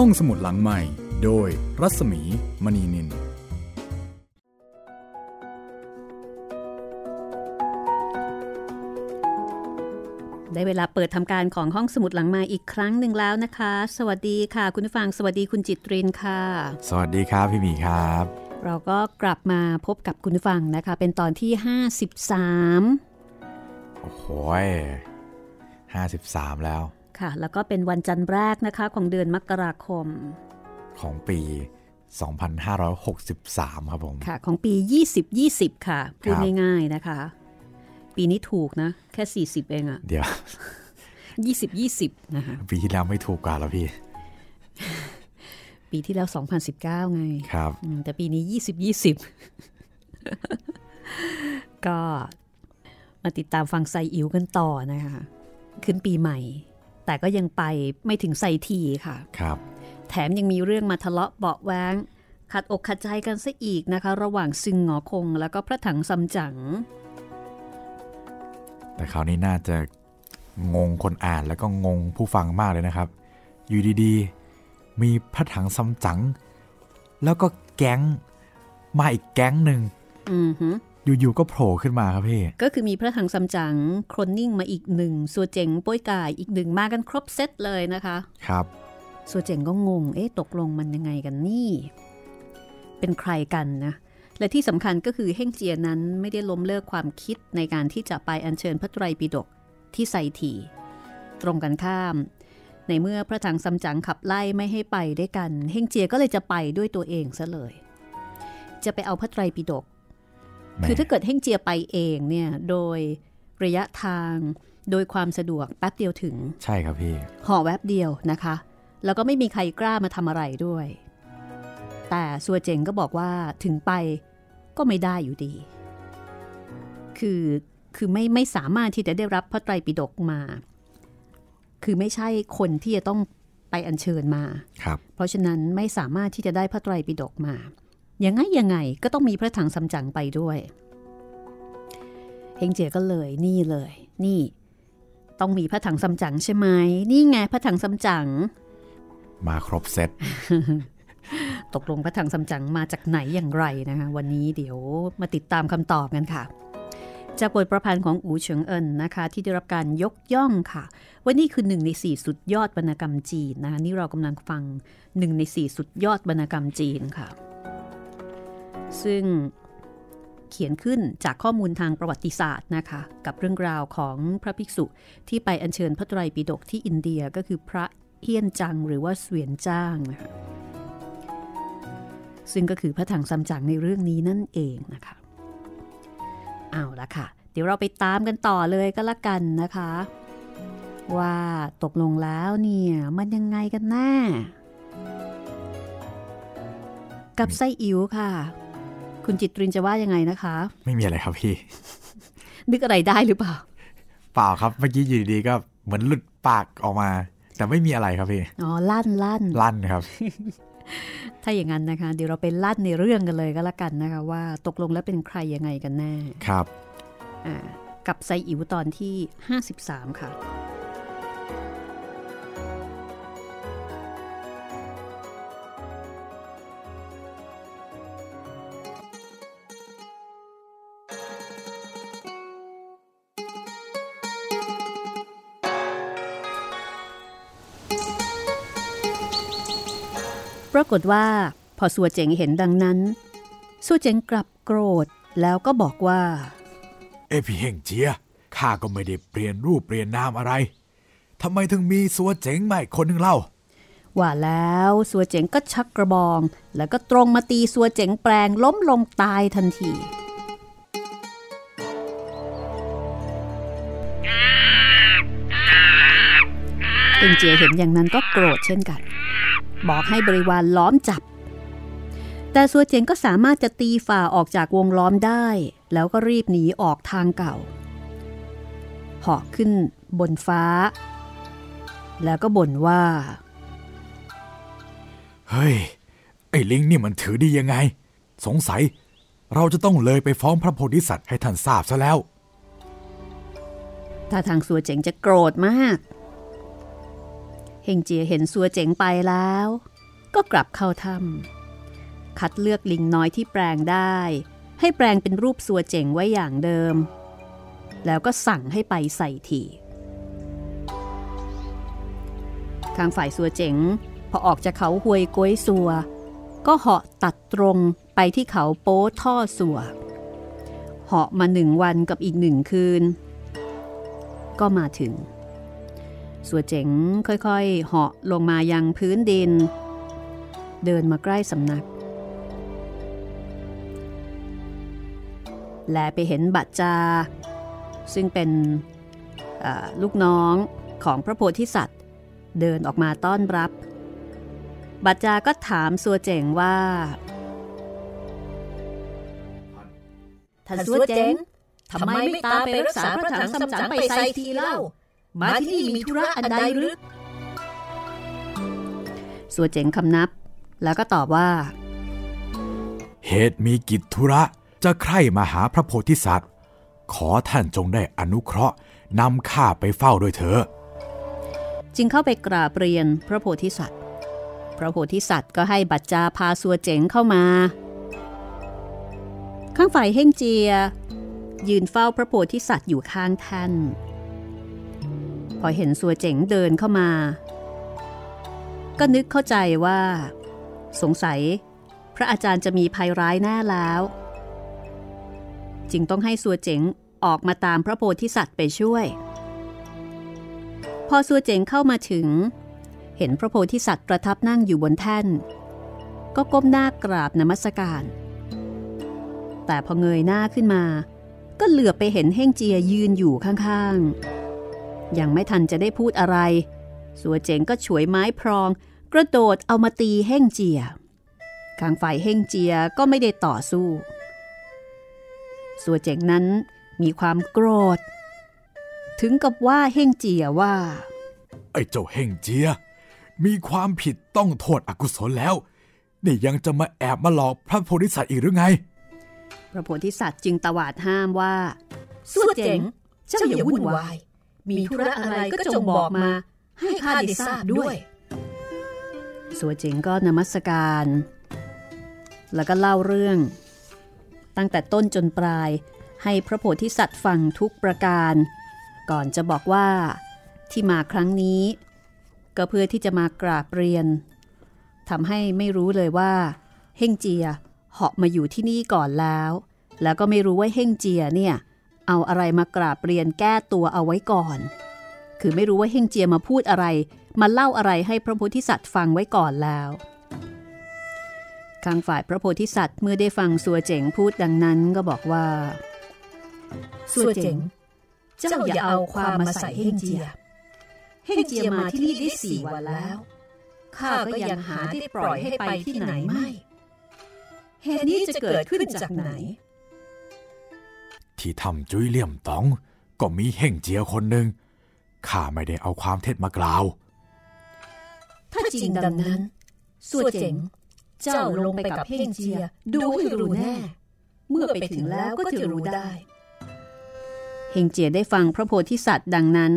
ห้องสมุดหลังใหม่ โดยรัศมีมณีนิน ได้เวลาเปิดทำการของห้องสมุดหลังใหม่อีกครั้งหนึ่งแล้วนะคะ สวัสดีค่ะ คุณผู้ฟัง สวัสดีคุณจิตรินค่ะ สวัสดีครับพี่หมีครับ เราก็กลับมาพบกับคุณผู้ฟังนะคะ เป็นตอนที่ 53 โอ้โหห้าสิบสามแล้ว ค่ะ แล้วก็เป็นวันจันทร์แรกนะคะของเดือนมกราคม ของปี 2563 ครับผมค่ะ ของปี 2020 ค่ะ พูดครับง่ายๆนะคะ ปีนี้ถูกนะ แค่ 40 เองอะเดี๋ยว 20 20 นะคะ ปีที่แล้วไม่ถูกกว่าแล้วพี่ ปีที่แล้ว 2019 ไง ครับอืมแต่ปีนี้ 20 20 ก็มาติดตามฟังไซอิ๋วกันต่อนะคะ ขึ้นปีใหม่ แต่ก็ยังไปไม่ถึงไซทีค่ะครับ แถมยังมีเรื่องมาทะเลาะเบาะแว้งขัดอกขัดใจกันซะอีกนะคะ ระหว่างซึงหงอคง แล้วก็พระถังซัมจั๋งแต่คราวนี้น่าจะงงคนอ่านแล้วก็งงผู้ฟังมากเลยนะครับ อยู่ดีๆ มีพระถังซัมจั๋งแล้วก็แก๊งมาอีกแก๊งหนึ่ง อือหืออยู่ๆก็โผล่ขึ้นมาครับพี่ ก็คือมีพระถังซัมจั๋งโครนนิ่งมาอีกหนึ่งสัวเจ๋งโป้ยกายอีกหนึ่งมากันครบเซตเลยนะคะ ครับสัวเจ๋งก็งง เอ๊ะตกลงมันยังไงกันนี่ เป็นใครกันนะ และที่สำคัญก็คือเฮ่งเจียนั้นไม่ได้ล้มเลิกความคิดในการที่จะไปอัญเชิญพระไตรปิฎกที่ไซทีตรงกันข้าม ในเมื่อพระถังซัมจั๋งขับไล่ไม่ให้ไปด้วยกัน เฮ่งเจียก็เลยจะไปด้วยตัวเองซะเลย จะไปเอาพระไตรปิฎกแหม คือถ้าเกิดเฮ่งเจียไปเองเนี่ยโดยระยะทางโดยความสะดวกแป๊บเดียวถึง ใช่ครับพี่ห่อแวบเดียวนะคะ แล้วก็ไม่มีใครกล้ามาทำอะไรด้วย แต่สัวเจงก็บอกว่าถึงไปก็ไม่ได้อยู่ดี คือคือไม่ไม่สามารถที่จะได้รับพระไตรปิฎกมา คือไม่ใช่คนที่จะต้องไปอัญเชิญมาครับเพราะฉะนั้นไม่สามารถที่จะได้พระไตรปิฎกมา ยังไงยังไงก็ต้องมีพระถังซัมจั๋งไปด้วยเฮงเจียก็เลยนี่เลย นี่ ต้องมีพระถังซัมจั๋งใช่ไหมนี่ไงพระถังซัมจั๋งมาครบเซตตกลงพระถังซัมจั๋งมาจากไหนอย่างไรนะคะวันนี้เดี๋ยวมาติดตามคำตอบกันค่ะจากบทประพันธ์ของอูเฉิงเอินนะคะ ที่ได้รับการยกย่องค่ะ ว่านี่คือหนึ่งในสี่สุดยอดวรรณกรรมจีนนะคะนี่เรากำลังฟังหนึ่งในสี่สุดยอดวรรณกรรมจีนค่ะ ซึ่งเขียนขึ้นจากข้อมูลทางประวัติศาสตร์นะคะ กับเรื่องราวของพระภิกษุที่ไปอัญเชิญพระไตรปิฎกที่อินเดียก็คือพระเฮียนจังหรือว่าเสวียนจ้างนะคะซึ่งก็คือพระถังซัมจั๋งในเรื่องนี้นั่นเองนะคะเอาละค่ะ เดี๋ยวเราไปตามกันต่อเลยก็แล้วกันนะคะ ว่าตกลงแล้วเนี่ยมันยังไงกันแน่กับไส้อิ๋วค่ะ คุณจิตรินจะว่ายังไงนะคะ ไม่มีอะไรครับพี่ นึกอะไรได้หรือเปล่า เปล่าครับ เมื่อกี้อยู่ดีๆก็เหมือนหลุดปากออกมา แต่ไม่มีอะไรครับพี่ อ๋อ ลั่นลั่นลั่นครับ ถ้าอย่างนั้นนะคะ เดี๋ยวเราไปลั่นในเรื่องกันเลยก็แล้วกันนะคะ ว่าตกลงแล้วเป็นใครยังไงกันแน่ ครับ อ่า กับไซอิ๋วตอนที่ 53 ค่ะ รากฏว่า พอสัวเจ๋งเห็นดังนั้นสัวเจ๋งกลับโกรธแล้วก็บอกว่า เอยพี่เฮงเจียข้าก็ไม่ได้เปลี่ยนรูปเปลี่ยนนามอะไรทำไมถึงมีสัวเจ๋งใหม่คนหนึ่งเล่าว่าแล้วสัวเจ๋งก็ชักกระบอง แล้วก็ตรงมาตีสัวเจ๋งแปลงล้มลงตายทันทีเอ็งเจียเห็นอย่างนั้นก็โกรธเช่นกัน บอกให้บริวารล้อมจับ แต่สัวเจ๋งก็สามารถจะตีฝ่าออกจากวงล้อมได้ แล้วก็รีบหนีออกทางเก่าเหาะขึ้นบนฟ้า แล้วก็บ่นว่า เฮ้ย ไอ้ลิงนี่มันถือดียังไง สงสัยเราจะต้องเลยไปฟ้องพระโพธิสัตว์ให้ท่านทราบซะแล้ว ถ้าทางสัวเจ๋งจะโกรธมาก เฮงเจียเห็นสัวเจ๋งไปแล้ว ก็กลับเข้าถ้ำคัดเลือกลิงน้อยที่แปลงได้ ให้แปลงเป็นรูปสัวเจ๋งไว้อย่างเดิม แล้วก็สั่งให้ไปใส่ทีทางฝ่ายสัวเจ๋งพอออกจากเขาหวยก้วยสัว ก็เหาะตัดตรงไปที่เขาโป้ท่อสัวเหาะมาหนึ่งวันกับอีกหนึ่งคืน ก็มาถึง สัวเจ๋งค่อยๆ เหาะลงมายังพื้นดิน เดินมาใกล้สำนัก และไปเห็นบัตจา ซึ่งเป็นลูกน้องของพระโพธิสัตว์ เดินออกมาต้อนรับ บัตจาก็ถามสัวเจ๋งว่าท่านสัวเจ๋งทำไมไม่ตามไปรักษาพระถังสำจังไปไซทีเล่า มาที่นี่มีธุระอันใดหรือสัวเจ๋งคำนับ แล้วก็ตอบว่า เหตุมีกิจธุระจะใคร่มาหาพระโพธิสัตว์ ขอท่านจงได้อนุเคราะห์นำข้าไปเฝ้าด้วยเถอะจึงเข้าไปกราบเรียนพระโพธิสัตว์ พระโพธิสัตว์ก็ให้บัจจาพาสัวเจ๋งเข้ามา ข้างฝ่ายเฮ่งเจีย ยืนเฝ้าพระโพธิสัตว์อยู่ข้างท่าน พอเห็นสัวเจ๋งเดินเข้ามา ก็นึกเข้าใจว่า สงสัย พระอาจารย์จะมีภัยร้ายแน่แล้ว จึงต้องให้สัวเจ๋งออกมาตามพระโพธิสัตว์ไปช่วย พอสัวเจ๋งเข้ามาถึง เห็นพระโพธิสัตว์ประทับนั่งอยู่บนแท่น ก็ก้มหน้ากราบนมัสการ แต่พอเงยหน้าขึ้นมา ก็เหลือไปเห็นเฮ่งเจียยืนอยู่ข้างๆ ยังไม่ทันจะได้พูดอะไร สัวเจ๋งก็ฉวยไม้พรอง กระโดดเอามาตีเฮ่งเจียข้างฝ่ายเฮ่งเจียก็ไม่ได้ต่อสู้ สัวเจ๋งนั้นมีความโกรธ ถึงกับว่าเฮ่งเจียว่า ไอ้เจ้าเฮ่งเจีย มีความผิดต้องโทษอกุศลแล้ว นี่ยังจะมาแอบมาหลอกพระโพธิสัตว์อีกหรือไง พระโพธิสัตว์จึงตวาดห้ามว่า สัวเจ๋ง เจ้าอย่าวุ่นวาย มีธุระอะไรก็จงบอกมา ให้ข้าได้ทราบด้วย สัวเจ๋งก็นมัสการ แล้วก็เล่าเรื่อง ตั้งแต่ต้นจนปลายให้พระโพธิสัตว์ฟังทุกประการ ก่อนจะบอกว่าที่มาครั้งนี้ ก็เพื่อที่จะมากราบเรียนทำให้ไม่รู้เลยว่า เฮ่งเจียเหาะมาอยู่ที่นี่ก่อนแล้ว แล้วก็ไม่รู้ว่าเฮ่งเจียเนี่ย เอาอะไรมากราบเรียนแก้ตัวเอาไว้ก่อน คือไม่รู้ว่าเฮงเจียมาพูดอะไร มาเล่าอะไรให้พระโพธิสัตว์ฟังไว้ก่อนแล้วข้างฝ่ายพระโพธิสัตว์เมื่อได้ฟังสัวเจ๋งพูดดังนั้นก็บอกว่าสัวเจ๋ง เจ้าอย่าเอาความมาใส่เฮงเจีย เฮงเจียมาที่นี่ได้สี่วันแล้วข้าก็ยังหาที่ปล่อยให้ไปที่ไหนไม่เหตุนี้จะเกิดขึ้นจากไหน ที่ทำจุ้ยเลี่ยมตอง ก็มีเฮ่งเจียคนหนึ่งข้าไม่ได้เอาความเท็จมากล่าว ถ้าจริงดังนั้นสัวเจ๋ง เจ้าลงไปกับเฮ่งเจีย ดูให้รู้แน่ เมื่อไปถึงแล้วก็จะรู้ได้ เฮงเจียได้ฟังพระโพธิสัตว์ดังนั้น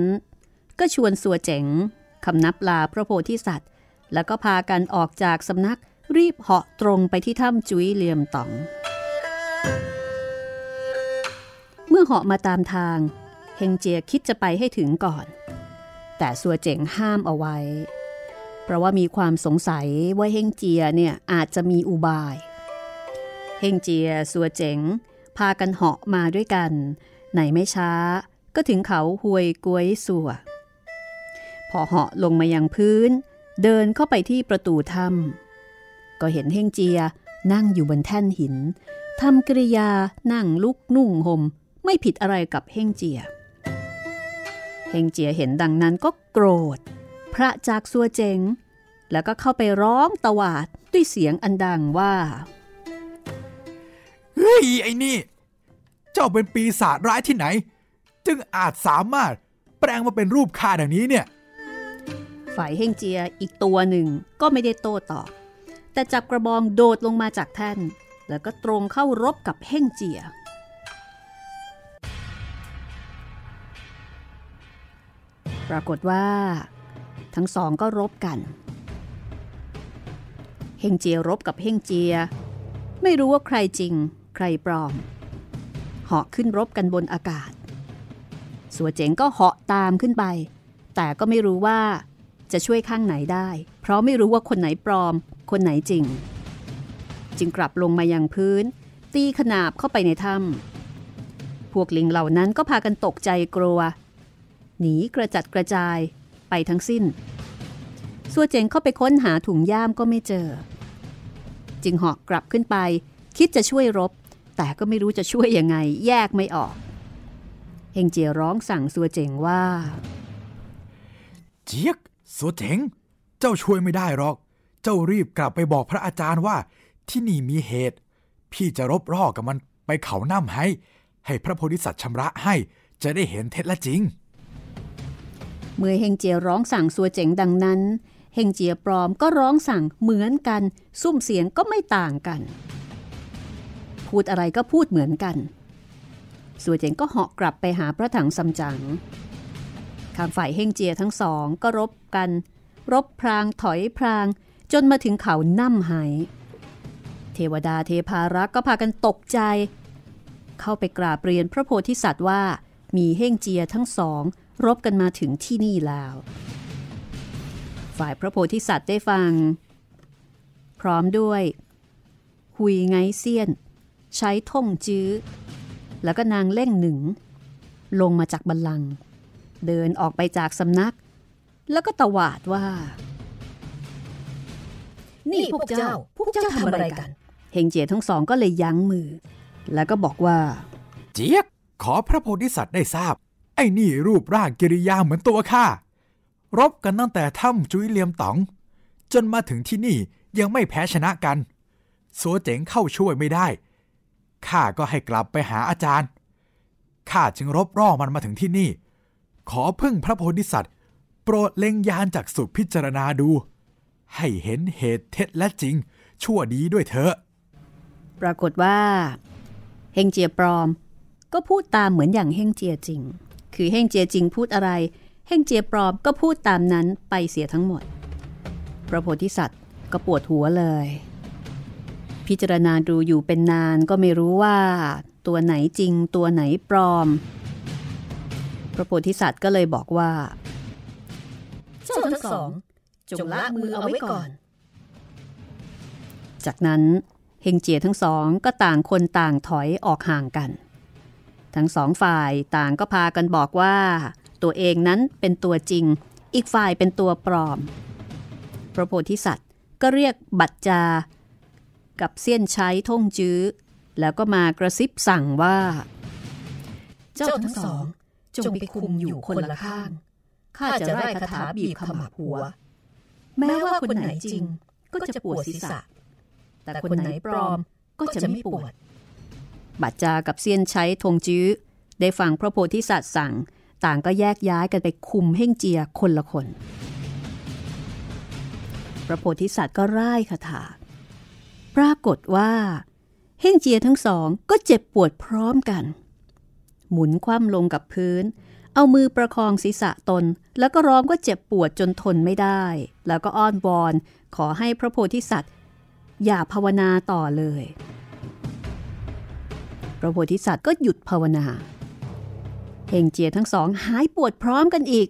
ก็ชวนสัวเจ๋งคำนับลาพระโพธิสัตว์ แล้วก็พากันออกจากสำนักรีบเหาะตรงไปที่ถ้ำจุ้ยเลียมตอง เมื่อเหาะมาตามทาง เฮงเจียคิดจะไปให้ถึงก่อน แต่สัวเจ๋งห้ามเอาไว้ เพราะว่ามีความสงสัยว่าเฮงเจียเนี่ยอาจจะมีอุบาย เฮงเจียสัวเจ๋ง พากันเหาะมาด้วยกัน ไหนไม่ช้าก็ถึงเขาหวยกวยสัว พอเหาะลงมายังพื้น เดินเข้าไปที่ประตูถ้ำก็เห็นเฮงเจียนั่งอยู่บนแท่นหินทำกริยานั่งลุกนุ่งห่ม ไม่ผิดอะไรกับเฮงเจีย เฮงเจียเห็นดังนั้นก็โกรธ พระจากซัวเจง แล้วก็เข้าไปร้องตวาดด้วยเสียงอันดังว่า เฮ้ยไอ้นี่ เจ้าเป็นปีศาจร้ายที่ไหน จึงอาจสามารถแปลงมาเป็นรูปข้าดังนี้เนี่ย ฝ่ายเฮงเจียอีกตัวหนึ่งก็ไม่ได้โต้ตอบ แต่จับกระบองโดดลงมาจากแท่น แล้วก็ตรงเข้ารบกับเฮงเจีย ปรากฏว่า ทั้งสองก็รบกัน เฮงเจียรบกับเฮงเจีย ไม่รู้ว่าใครจริง ใครปลอม เหาะขึ้นรบกันบนอากาศ สัวเจ๋งก็เหาะตามขึ้นไป แต่ก็ไม่รู้ว่าจะช่วยข้างไหนได้ เพราะไม่รู้ว่าคนไหนปลอม คนไหนจริง จึงกลับลงมายังพื้น ตีขนาบเข้าไปในถ้ำพวกลิงเหล่านั้นก็พากันตกใจกลัว หนีกระจัดกระจายไปทั้งสิ้นสัวเจ๋งเข้าไปค้นหาถุงย่ามก็ไม่เจอ จึงหอกกลับขึ้นไป คิดจะช่วยรบ แต่ก็ไม่รู้จะช่วยยังไง แยกไม่ออกเฮงเจียร้องสั่งสัวเจ๋งว่า เจี๊ยกสัวเจ๋ง เจ้าช่วยไม่ได้หรอก เจ้ารีบกลับไปบอกพระอาจารย์ว่าที่นี่มีเหตุ พี่จะรบร่อกับมันไปเขาน้ำให้ ให้พระโพธิสัตว์ชำระให้จะได้เห็นเท็จและจริง เมื่อเฮงเจียร้องสั่งสัวเจ๋งดังนั้น เฮงเจียปลอมก็ร้องสั่งเหมือนกัน ซุ้มเสียงก็ไม่ต่างกัน พูดอะไรก็พูดเหมือนกัน สัวเจ๋งก็เหาะกลับไปหาพระถังซัมจั๋งข้างฝ่ายเฮงเจียทั้งสองก็รบกัน รบพรางถอยพราง จนมาถึงเขาน่ำไหเทวดาเทพารักษ์ก็พากันตกใจ เข้าไปกราบเรียนพระโพธิสัตว์ว่ามีเฮงเจียทั้งสอง รบกันมาถึงที่นี่แล้ว ฝ่ายพระโพธิสัตว์ได้ฟัง พร้อมด้วยหุยไงเซียน ใช้ท่งจื้อ แล้วก็นางเล่งหนึ่ง ลงมาจากบัลลัง เดินออกไปจากสำนัก แล้วก็ตวาดว่า นี่พวกเจ้า พวกเจ้าทำอะไรกัน เฮงเจียทั้งสองก็เลยยั้งมือ แล้วก็บอกว่า เจี๊ยกขอพระโพธิสัตว์ได้ทราบ ไอ้นี่รูปร่างกิริยาเหมือนตัวข้ารบกันตั้งแต่ถ้ำจุ้ยเลียมต๋อง จนมาถึงที่นี่ยังไม่แพ้ชนะกันสัวเจ๋งเข้าช่วยไม่ได้ข้าก็ให้กลับไปหาอาจารย์ข้าจึงรบร่อมันมาถึงที่นี่ ขอพึ่งพระโพธิสัตว์ โปรดเล็งยานจากสุพิจารณาดู ให้เห็นเหตุเท็จและจริง ชั่วดีด้วยเถอะ ปรากฏว่า เฮงเจียปลอม ก็พูดตามเหมือนอย่างเฮงเจียจริง คือเฮงเจียจริงพูดอะไรเฮงเจียปลอมก็พูดตามนั้นไปเสียทั้งหมด พระโพธิสัตว์ก็ปวดหัวเลย พิจารณาดูอยู่เป็นนานก็ไม่รู้ว่า ตัวไหนจริงตัวไหนปลอม พระโพธิสัตว์ก็เลยบอกว่า เจ้าทั้งสองจงละมือเอาไว้ก่อน จากนั้นเฮงเจียทั้งสองก็ต่างคนต่างถอยออกห่างกัน ทั้งสองฝ่ายต่างก็พากันบอกว่า ตัวเองนั้นเป็นตัวจริง อีกฝ่ายเป็นตัวปลอม พระโพธิสัตว์ก็เรียกบัตจา กับเสี้ยนใช้ท่งจื้อ แล้วก็มากระซิบสั่งว่า เจ้าทั้งสองจงไปคุมอยู่คนละข้าง ข้าจะไล่คาถาบีบขมับหัว แม้ว่าคนไหนจริงก็จะปวดศีรษะ แต่คนไหนปลอมก็จะไม่ปวด บัตจากับเซียนใช้ธงจื้อ ได้ฟังพระโพธิสัตว์สั่ง ต่างก็แยกย้ายกันไปคุมเฮ่งเจียคนละคน พระโพธิสัตว์ก็ร่ายคาถา ปรากฏว่าเฮ่งเจียทั้งสองก็เจ็บปวดพร้อมกัน หมุนคว่ำลงกับพื้น เอามือประคองศีรษะตน แล้วก็ร้องก็เจ็บปวดจนทนไม่ได้ แล้วก็อ้อนวอนขอให้พระโพธิสัตว์ อย่าภาวนาต่อเลย พระโพธิสัตว์ก็หยุดภาวนาเฮงเจียทั้งสองหายปวดพร้อมกันอีก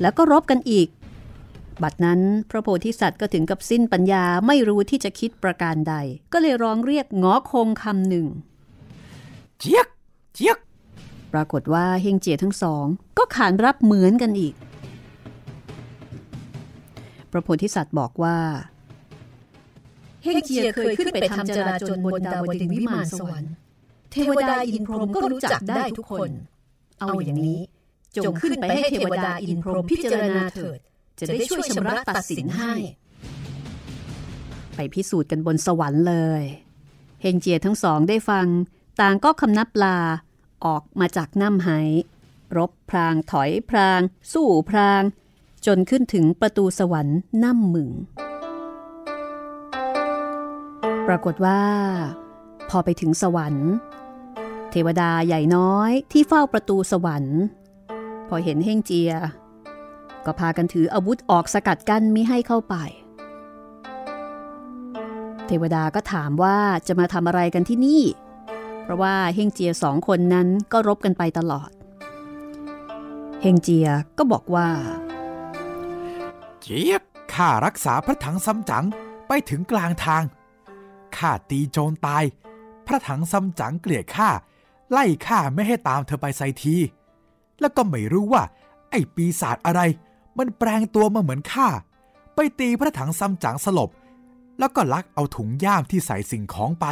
แล้วก็รบกันอีก บัดนั้นพระโพธิสัตว์ก็ถึงกับสิ้นปัญญาไม่รู้ที่จะคิดประการใด ก็เลยร้องเรียกงอคงคำหนึ่ง เจี๊ยกเจี๊ยกปรากฏว่าเฮงเจียทั้งสอง ก็ขานรับเหมือนกันอีก พระโพธิสัตว์บอกว่า เฮงเจียเคยขึ้นไปทำจราจนบนดาวดึงวิมานสวรรค์เทวดาอินพรหมก็รู้จักได้ทุกคน เอาอย่างนี้ จงขึ้นไปให้เทวดาอินพรหมพิจารณาเถิด จะได้ช่วยชำระตัดสินให้ ไปพิสูจน์กันบนสวรรค์เลย เฮงเจียทั้งสองได้ฟัง ต่างก็คำนับลาออกมาจากน้ำไหรบพรางถอยพราง สู้พราง จนขึ้นถึงประตูสวรรค์น้ำมึง รากฏว่า พอไปถึงสวรรค์ เทวดาใหญ่น้อยที่เฝ้าประตูสวรรค์ พอเห็นเฮงเจีย ก็พากันถืออาวุธออกสกัดกั้นไม่ให้เข้าไป เทวดาก็ถามว่าจะมาทำอะไรกันที่นี่ เพราะว่าเฮงเจียสองคนนั้นก็รบกันไปตลอด เฮงเจียก็บอกว่า เจี๊ยบข้ารักษาพระถังซัมจั๋งไปถึงกลางทาง ข้าตีโจรตาย พระถังซัมจั๋งเกลียดข้าไล่ข้าไม่ให้ตามเธอไปไซที แล้วก็ไม่รู้ว่า ไอ้ปีศาจอะไร มันแปลงตัวมาเหมือนข้าไปตีพระถังซัมจั๋งสลบ แล้วก็ลักเอาถุงย่ามที่ใส่สิ่งของไป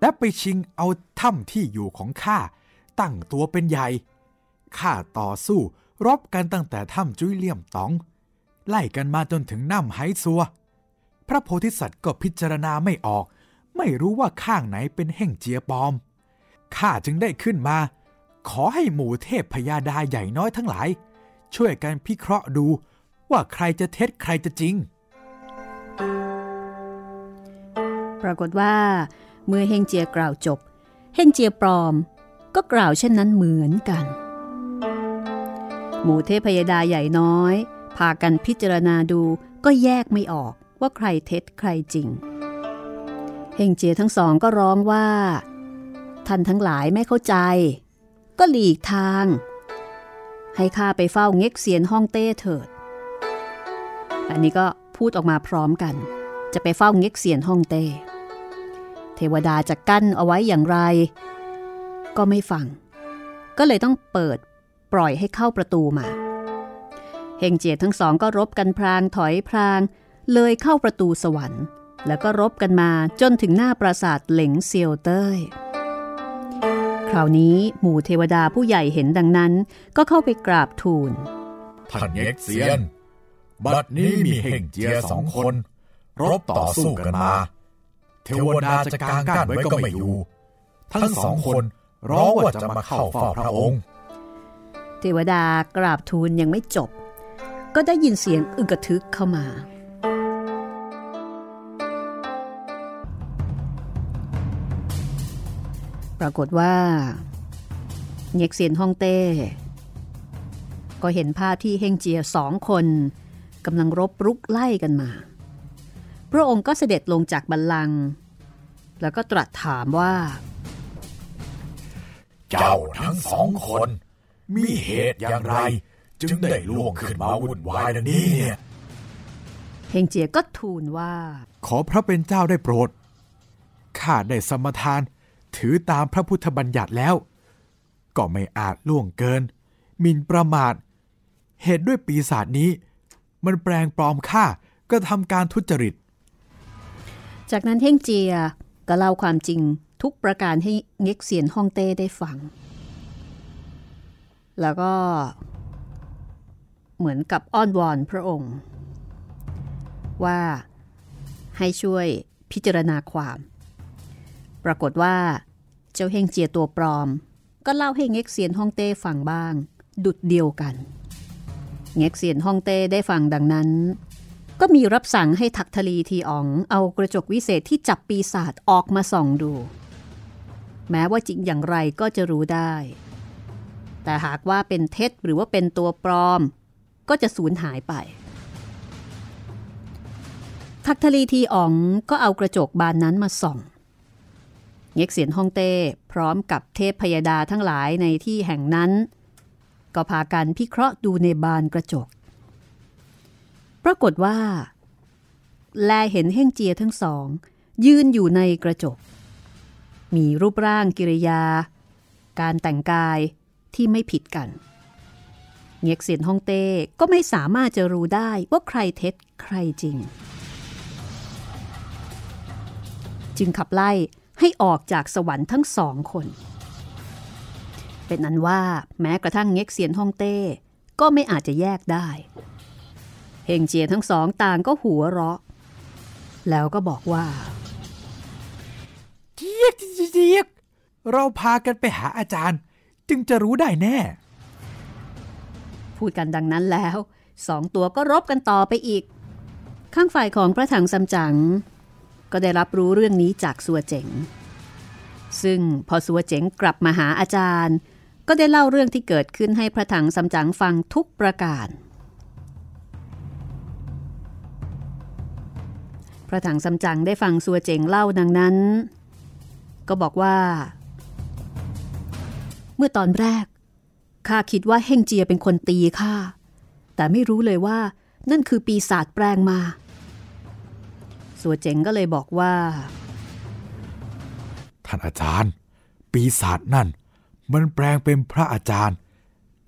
และไปชิงเอาถ้ำที่อยู่ของข้าตั้งตัวเป็นใหญ่ข้าต่อสู้รบกันตั้งแต่ถ้ำจุ้ยเลี่ยมตอง ไล่กันมาจนถึงน้ำไหซัว พระโพธิสัตว์ก็พิจารณาไม่ออก ไม่รู้ว่าข้างไหนเป็นแห่งเจียปอม ข้าจึงได้ขึ้นมา ขอให้หมู่เทพพญาดาใหญ่น้อยทั้งหลาย ช่วยกันพิเคราะห์ดูว่าใครจะเท็จใครจะจริง ปรากฏว่า เมื่อเฮงเจียกล่าวจบ เฮงเจียปลอม ก็กล่าวเช่นนั้นเหมือนกัน หมู่เทพพยดาใหญ่น้อย พากันพิจารณาดูก็แยกไม่ออกว่าใครเท็จใครจริง เฮงเจียทั้งสองก็ร้องว่า ท่านทั้งหลายไม่เข้าใจ ก็หลีกทาง ให้ข้าไปเฝ้าเง็กเซียนห้องเต้เถิด อันนี้ก็พูดออกมาพร้อมกัน จะไปเฝ้าเง็กเซียนห้องเต้ เทวดาจะกั้นเอาไว้อย่างไร ก็ไม่ฟัง ก็เลยต้องเปิดปล่อยให้เข้าประตูมา เฮงเจียทั้งสองก็รบกันพรางถอยพรางเลยเข้าประตูสวรรค์ แล้วก็รบกันมาจนถึงหน้าปราสาทเหลงเซียวเต้ย คราวนี้หมู่เทวดาผู้ใหญ่เห็นดังนั้น ก็เข้าไปกราบทูล ท่านเย็กเซียน บัดนี้มีเห่งเจียสองคน รบต่อสู้กันมา เทวดาจะกางกั้นไว้ก็ไม่อยู่ ทั้งสองคนร้องว่าจะมาเข้าเฝ้าพระองค์ เทวดากราบทูลยังไม่จบ ก็ได้ยินเสียงอึกระทึกเข้ามา ปรากฏว่าเง็กเซียนฮ่องเต้ ก็เห็นภาพที่เฮงเจียสองคนกำลังรบรุกไล่กันมา พระองค์ก็เสด็จลงจากบัลลังก์แล้วก็ตรัสถามว่า เจ้าทั้งสองคน มีเหตุอย่างไร จึงได้ล่วงขึ้นมาวุ่นวายดังนี้เนี่ยเฮงเจียก็ทูลว่า ขอพระเป็นเจ้าได้โปรด ข้าได้สมทาน ถือตามพระพุทธบัญญัติแล้ว ก็ไม่อาจล่วงเกินหมินประมาท เหตุด้วยปีศาจนี้ มันแปลงปลอมข้าก็ทำการทุจริต จากนั้นเท่งเจียก็เล่าความจริงทุกประการให้เง็กเซียนฮ่องเต้ได้ฟัง แล้วก็ เหมือนกับอ้อนวอนพระองค์ ว่าให้ช่วยพิจารณาความ ปรากฏว่า เจ้าเฮงเจียตัวปลอม ก็เล่าให้เง็กเซียนฮ่องเต้ฟังบ้าง ดุดเดียวกัน เง็กเซียนฮ่องเต้ได้ฟังดังนั้น ก็มีรับสั่งให้ทักทลีทีอ๋องเอากระจกวิเศษที่จับปีศาจออกมาส่องดู แม้ว่าจริงอย่างไรก็จะรู้ได้ แต่หากว่าเป็นเท็จหรือว่าเป็นตัวปลอม ก็จะสูญหายไปทักทลีทีอ๋องก็เอากระจกบานนั้นมาส่อง เง็กเสียนฮ่องเต้ พร้อมกับเทพพยดาทั้งหลายในที่แห่งนั้น ก็พากันพิเคราะห์ดูในบานกระจก ปรากฏว่า แลเห็นเฮ่งเจียทั้งสอง ยืนอยู่ในกระจก มีรูปร่างกิริยา การแต่งกายที่ไม่ผิดกันเง็กเซียนฮ่องเต้ก็ไม่สามารถจะรู้ได้ว่าใครเท็จใครจริง จึงขับไล่ ให้ออกจากสวรรค์ทั้งสองคน เป็นนั้นว่าแม้กระทั่งเง็กเซียนฮ่องเต้ก็ไม่อาจจะแยกได้ เฮงเจียทั้งสองต่างก็หัวเราะ แล้วก็บอกว่าเจี๊ยกเจี๊ยกเราพากันไปหาอาจารย์ จึงจะรู้ได้แน่ พูดกันดังนั้นแล้วสองตัวก็รบกันต่อไปอีก ข้างฝ่ายของพระถังซัมจั๋ง ก็ได้รับรู้เรื่องนี้จากสัวเจ๋ง ซึ่งพอสัวเจ๋งกลับมาหาอาจารย์ ก็ได้เล่าเรื่องที่เกิดขึ้นให้พระถังสัมจั๋งฟังทุกประการ พระถังสัมจั๋งได้ฟังสัวเจ๋งเล่าดังนั้น ก็บอกว่า เมื่อตอนแรกข้าคิดว่าเฮงเจียเป็นคนตีข้าแต่ไม่รู้เลยว่านั่นคือปีศาจแปลงมา สัวเจ๋งก็เลยบอกว่า ท่านอาจารย์ ปีศาจนั่น มันแปลงเป็นพระอาจารย์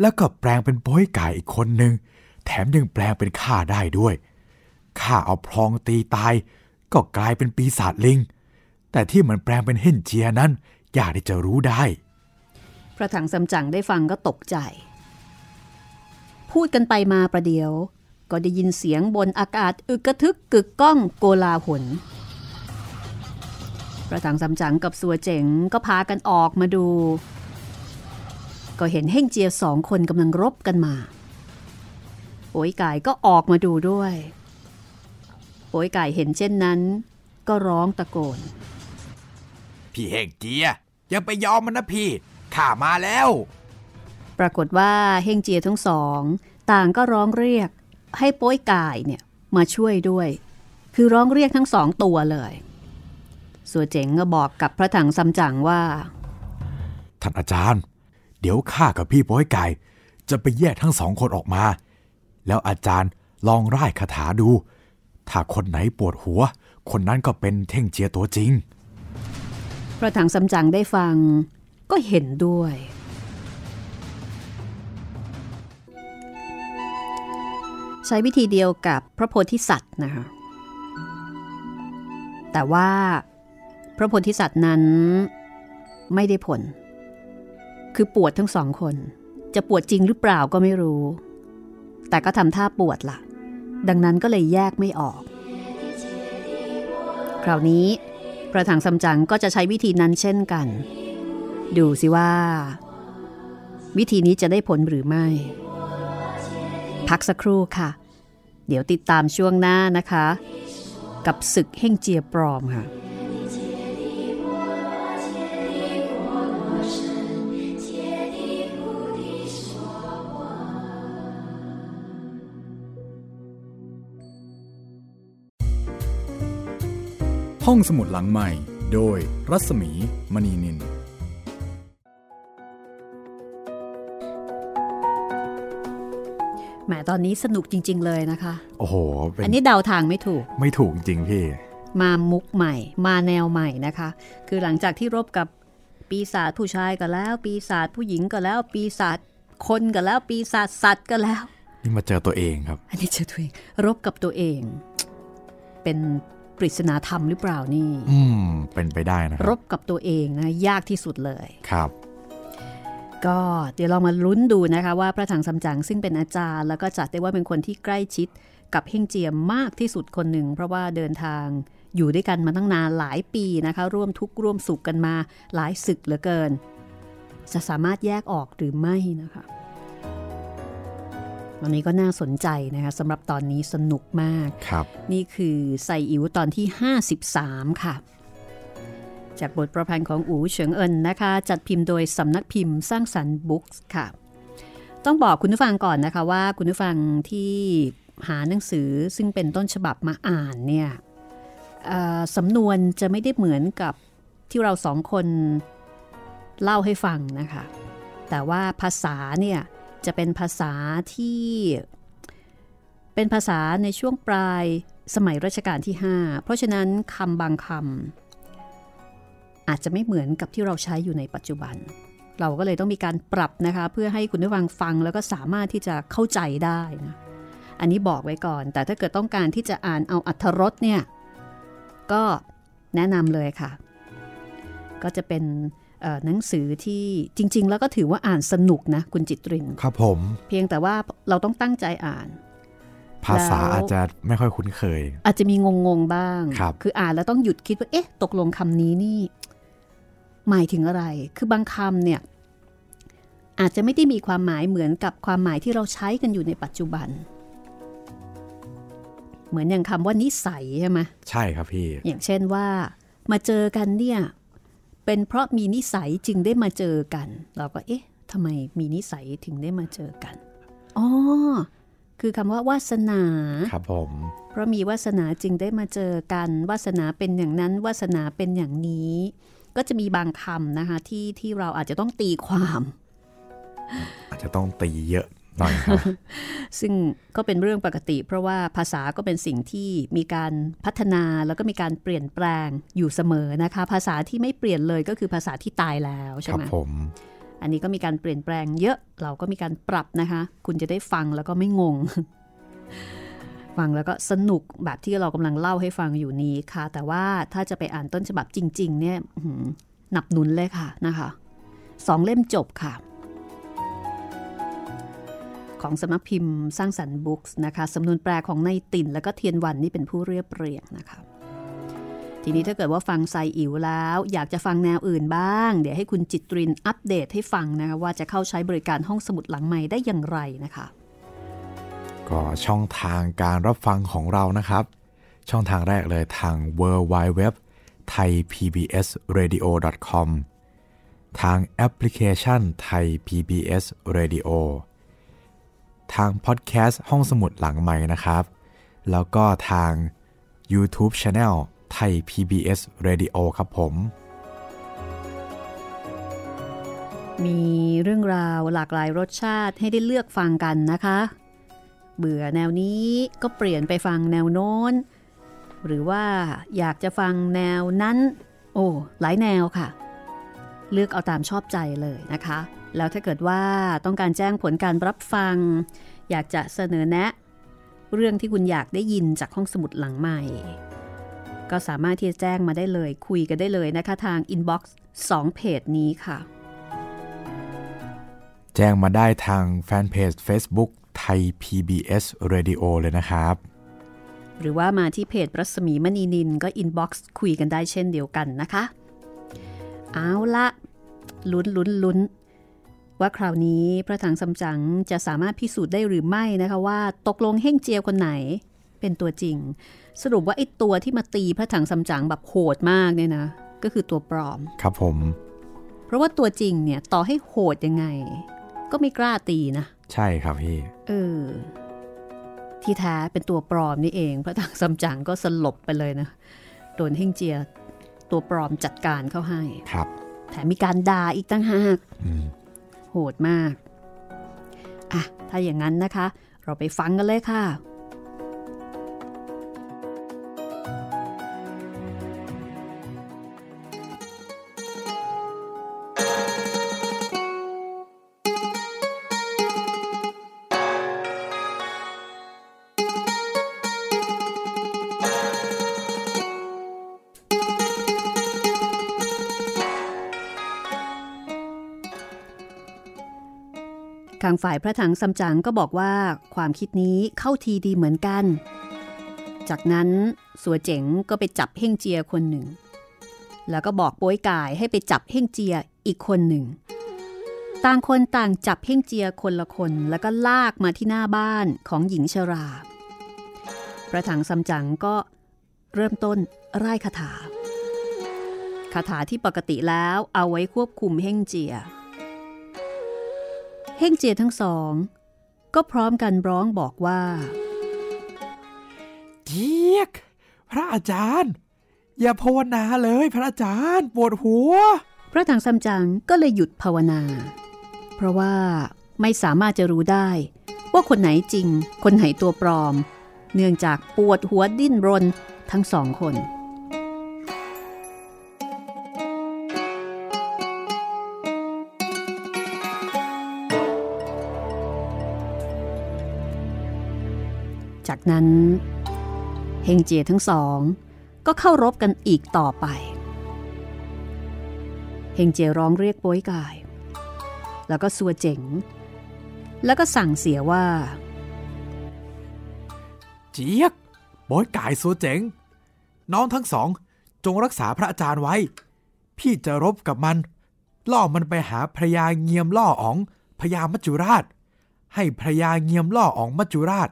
แล้วก็แปลงเป็นโป้ยไก่อีกคนหนึ่งแถมยังแปลงเป็นข้าได้ด้วยข้าเอาพลองตีตาย ก็กลายเป็นปีศาจลิง แต่ที่มันแปลงเป็นเฮ่นเจียนั้นอยากที่จะรู้ได้ พระถังซัมจั๋งได้ฟังก็ตกใจ พูดกันไปมาประเดี๋ยว ก็ได้ยินเสียงบนอากาศอึกกระทึกกึกก้องโกลาหลพระถังซัมจั๋งกับสัวเจ๋งก็พากันออกมาดู ก็เห็นเฮ่งเจียสองคนกำลังรบกันมาโอยกายก็ออกมาดูด้วยโอยกายเห็นเช่นนั้น ก็ร้องตะโกน พี่เฮงเจียอย่าไปยอมมันนะพี่ข้ามาแล้ว ปรากฏว่าเฮงเจียทั้งสอง ต่างก็ร้องเรียก ให้โป้ยกายเนี่ยมาช่วยด้วย คือร้องเรียกทั้งสองตัวเลย สัวเจ๋งก็บอกกับพระถังซัมจั๋งว่า ท่านอาจารย์ เดี๋ยวข้ากับพี่โป้ยไก่จะไปแยกทั้งสองคนออกมา แล้วอาจารย์ลองร่ายคาถาดู ถ้าคนไหนปวดหัว คนนั้นก็เป็นเท่งเจียตัวจริง พระถังซัมจั๋งได้ฟังก็เห็นด้วย ใช้วิธีเดียวกับพระโพธิสัตว์นะคะแต่ว่าพระโพธิสัตว์นั้นไม่ได้ผล คือปวดทั้งสองคน จะปวดจริงหรือเปล่าก็ไม่รู้ แต่ก็ทำท่าปวดละ่ะ ดังนั้นก็เลยแยกไม่ออก คราวนี้พระถังซัมจั๋งก็จะใช้วิธีนั้นเช่นกัน ดูสิว่า วิธีนี้จะได้ผลหรือไม่ พักสักครู่ค่ะ เดี๋ยวติดตามช่วงหน้านะคะ กับศึกเฮ่งเจียปลอมค่ะห้องสมุดหลังใหม่ โดยรัศมีมณีนิน หมตอนนี้สนุกจริง ๆ เลยนะคะ โอ้โหเป็นอันนี้เดาทางไม่ถูก ไม่ถูกจริงพี่ มามุกใหม่ มาแนวใหม่นะคะ คือหลังจากที่รบกับปีศาจผู้ชายก็แล้ว ปีศาจผู้หญิงก็แล้ว ปีศาจคนก็แล้ว ปีศาจสัตว์ก็แล้ว นี่มาเจอตัวเองครับ อันนี้เจอตัวเอง รบกับตัวเอง เป็นปริศนาธรรมหรือเปล่านี่ อืม เป็นไปได้นะครรับบกับตัวเองนะยากที่สุดเลย ครับ ก็เดี๋ยวเรามาลุ้นดูนะคะว่าพระถังซัมจั๋งซึ่งเป็นอาจารย์ แล้วก็จัดได้ว่าเป็นคนที่ใกล้ชิดกับเฮงเจียมมากที่สุดคนหนึ่ง เพราะว่าเดินทางอยู่ด้วยกันมาตั้งนานหลายปีนะคะ ร่วมทุกข์ร่วมสุขกันมาหลายศึกเหลือเกิน จะสามารถแยกออกหรือไม่นะคะวันนี้ก็น่าสนใจนะคะสำหรับตอนนี้สนุกมากครับนี่คือใส่อิ๋วตอนที่ 53 ค่ะ จากบทประพันธ์ของอูเฉิงเอินนะคะ จัดพิมพ์โดยสำนักพิมพ์สร้างสรรค์บุ๊กส์ค่ะ ต้องบอกคุณผู้ฟังก่อนนะคะว่าคุณผู้ฟังที่หาหนังสือซึ่งเป็นต้นฉบับมาอ่านเนี่ยสำนวนจะไม่ได้เหมือนกับที่เราสองคนเล่าให้ฟังนะคะ แต่ว่าภาษาเนี่ยจะเป็นภาษาที่ เป็นภาษาในช่วงปลายสมัยรัชกาลที่ 5 เพราะฉะนั้นคำบางคำ อาจจะไม่เหมือนกับที่เราใช้อยู่ในปัจจุบัน เราก็เลยต้องมีการปรับนะคะ เพื่อให้คุณผู้ฟังฟังแล้วก็สามารถที่จะเข้าใจได้นะอันนี้บอกไว้ก่อน แต่ถ้าเกิดต้องการที่จะอ่านเอาอัธรสเนี่ยก็แนะนำเลยค่ะ ก็จะเป็นเอ่อหนังสือที่จริง ๆ แล้วก็ถือว่าอ่านสนุกนะคุณจิตรินครับผม เพียงแต่ว่าเราต้องตั้งใจอ่าน ภาษาแล้วอาจจะไม่ค่อยคุ้นเคย อาจจะมีงงๆบ้างครับออ่านแล้วต้องหยุดคิดว่าเอ๊ะ ตกลงคำนี้นี่ หมายถึงอะไร คือบางคำเนี่ยอาจจะไม่ได้มีความหมายเหมือนกับความหมายที่เราใช้กันอยู่ในปัจจุบัน เหมือนอย่างคำว่านิสัยใช่ไหมใช่ครับพี่ อย่างเช่นว่า มาเจอกันเนี่ย เป็นเพราะมีนิสัยจึงได้มาเจอกัน เราก็เอ๊ะทำไมมีนิสัยถึงได้มาเจอกันอ๋อคือคำว่าวาสนาครับผม เพราะมีวาสนาจึงได้มาเจอกัน วาสนาเป็นอย่างนั้น วาสนาเป็นอย่างนี้ ก็จะมีบางคำนะคะที่ที่เราอาจจะต้องตีความ อาจจะต้องตีเยอะหน่อยครับซึ่งก็เป็นเรื่องปกติ เพราะว่าภาษาก็เป็นสิ่งที่มีการพัฒนาแล้วก็มีการเปลี่ยนแปลงอยู่เสมอนะคะ ภาษาที่ไม่เปลี่ยนเลยก็คือภาษาที่ตายแล้วคใช่รับไหมผมอันนี้ก็มีการเปลี่ยนแปลงเยอะเราก็มีการปรับนะคะ คุณจะได้ฟังแล้วก็ไม่งง ฟังแล้วก็สนุกแบบที่เรากำลังเล่าให้ฟังอยู่นี้ค่ะ แต่ว่าถ้าจะไปอ่านต้นฉบับจริง ๆ เนี่ยหนับหนุนเลยค่ะนะคะสองเล่มจบค่ะ ของสำนักพิมพ์สร้างสรรค์บุ๊กส์นะคะสำนวนแปลของในติ่น แล้วก็เทียนวันนี่เป็นผู้เรียบเรียงนะคะทีนี้ถ้าเกิดว่าฟังไซอิ๋วแล้ว อยากจะฟังแนวอื่นบ้าง เดี๋ยวให้คุณจิตรินอัปเดตให้ฟังนะคะว่าจะเข้าใช้บริการห้องสมุดหลังใหม่ได้อย่างไรนะคะ ก็ช่องทางการรับฟังของเรานะครับ ช่องทางแรกเลยทาง w w w t h a i PBS Radio com ทางแอปพลิเคชันไทย PBS Radio ทางพอดแคสต์ห้องสมุดหลังใหม่นะครับ แล้วก็ทาง YouTube Channel ไทย PBS Radio ครับผม มีเรื่องราวหลากหลายรสชาติให้ได้เลือกฟังกันนะคะ เบื่อแนวนี้ก็เปลี่ยนไปฟังแนวโน้น หรือว่าอยากจะฟังแนวนั้น โอ้หลายแนวค่ะ เลือกเอาตามชอบใจเลยนะคะ แล้วถ้าเกิดว่าต้องการแจ้งผลการรับฟัง อยากจะเสนอแนะ เรื่องที่คุณอยากได้ยินจากห้องสมุดหลังใหม่ ก็สามารถที่จะแจ้งมาได้เลย คุยกันได้เลยนะคะทาง inbox 2เพจนี้ค่ะ แจ้งมาได้ทางแฟนเพจ Facebook Thai PBS Radio เลยนะครับ หรือว่ามาที่เพจรัศมีมณีนิลก็ inbox คุยกันได้เช่นเดียวกันนะคะ เอาละลุ้นลุ้นลุ้นว่าคราวนี้พระถังซัมจั๋งจะสามารถพิสูจน์ได้หรือไม่นะคะว่า ตกลงเฮ่งเจียวคนไหนเป็นตัวจริง สรุปว่าไอ้ตัวที่มาตีพระถังซัมจั๋งแบบโหดมากเนี่ยนะก็คือตัวปลอม ครับผม เพราะว่าตัวจริงเนี่ยต่อให้โหดยังไง ก็ไม่กล้าตีนะ ใช่ครับพี่เออที่แท้เป็นตัวปลอมนี่เอง พระถังซัมจั๋งก็สลบไปเลยนะ โดนเฮงเจียตัวปลอมจัดการเข้าให้ ครับ แถมมีการด่าอีกตั้งหากอืมโหดมาก อะ ถ้าอย่างนั้นนะคะ เราไปฟังกันเลยค่ะางฝ่ายพระถังซัมจั๋งก็บอกว่าความคิดนี้เข้าทีดีเหมือนกัน จากนั้นสัวเจ๋งก็ไปจับเฮ่งเจียคนหนึ่ง แล้วก็บอกป้ยกายให้ไปจับเฮ่งเจียอีกคนหนึ่ง ต่างคนต่างจับเฮ่งเจียคนละคนแล้วก็ลากมาที่หน้าบ้านของหญิงชรา พระถังซัมจั๋งก็เริ่มต้นไร่คาถาคาถาที่ปกติแล้วเอาไว้ควบคุมเฮ่งเจีย เฮ่งเจียทั้งสอง ก็พร้อมกันร้องบอกว่าเจียกพระอาจารย์ อย่าภาวนาเลยพระอาจารย์ปวดหัว พระถังซัมจั๋งก็เลยหยุดภาวนา เพราะว่าไม่สามารถจะรู้ได้ ว่าคนไหนจริง คนไหนตัวปลอม เนื่องจากปวดหัวดิ้นรนทั้งสองคน จากนั้นเฮงเจียทั้งสองก็เข้ารบกันอีกต่อไป เฮงเจียร้องเรียกโป้ยกาย แล้วก็สัวเจ๋ง แล้วก็สั่งเสียว่า เจียกบอยกายสัวเจ๋ง น้องทั้งสองจงรักษาพระอาจารย์ไว้ พี่จะรบกับมัน ล่อมันไปหาพระยาเงียมล่ออ๋องพญามัจจุราช ให้พระยาเงียมล่ออ๋องมัจจุราช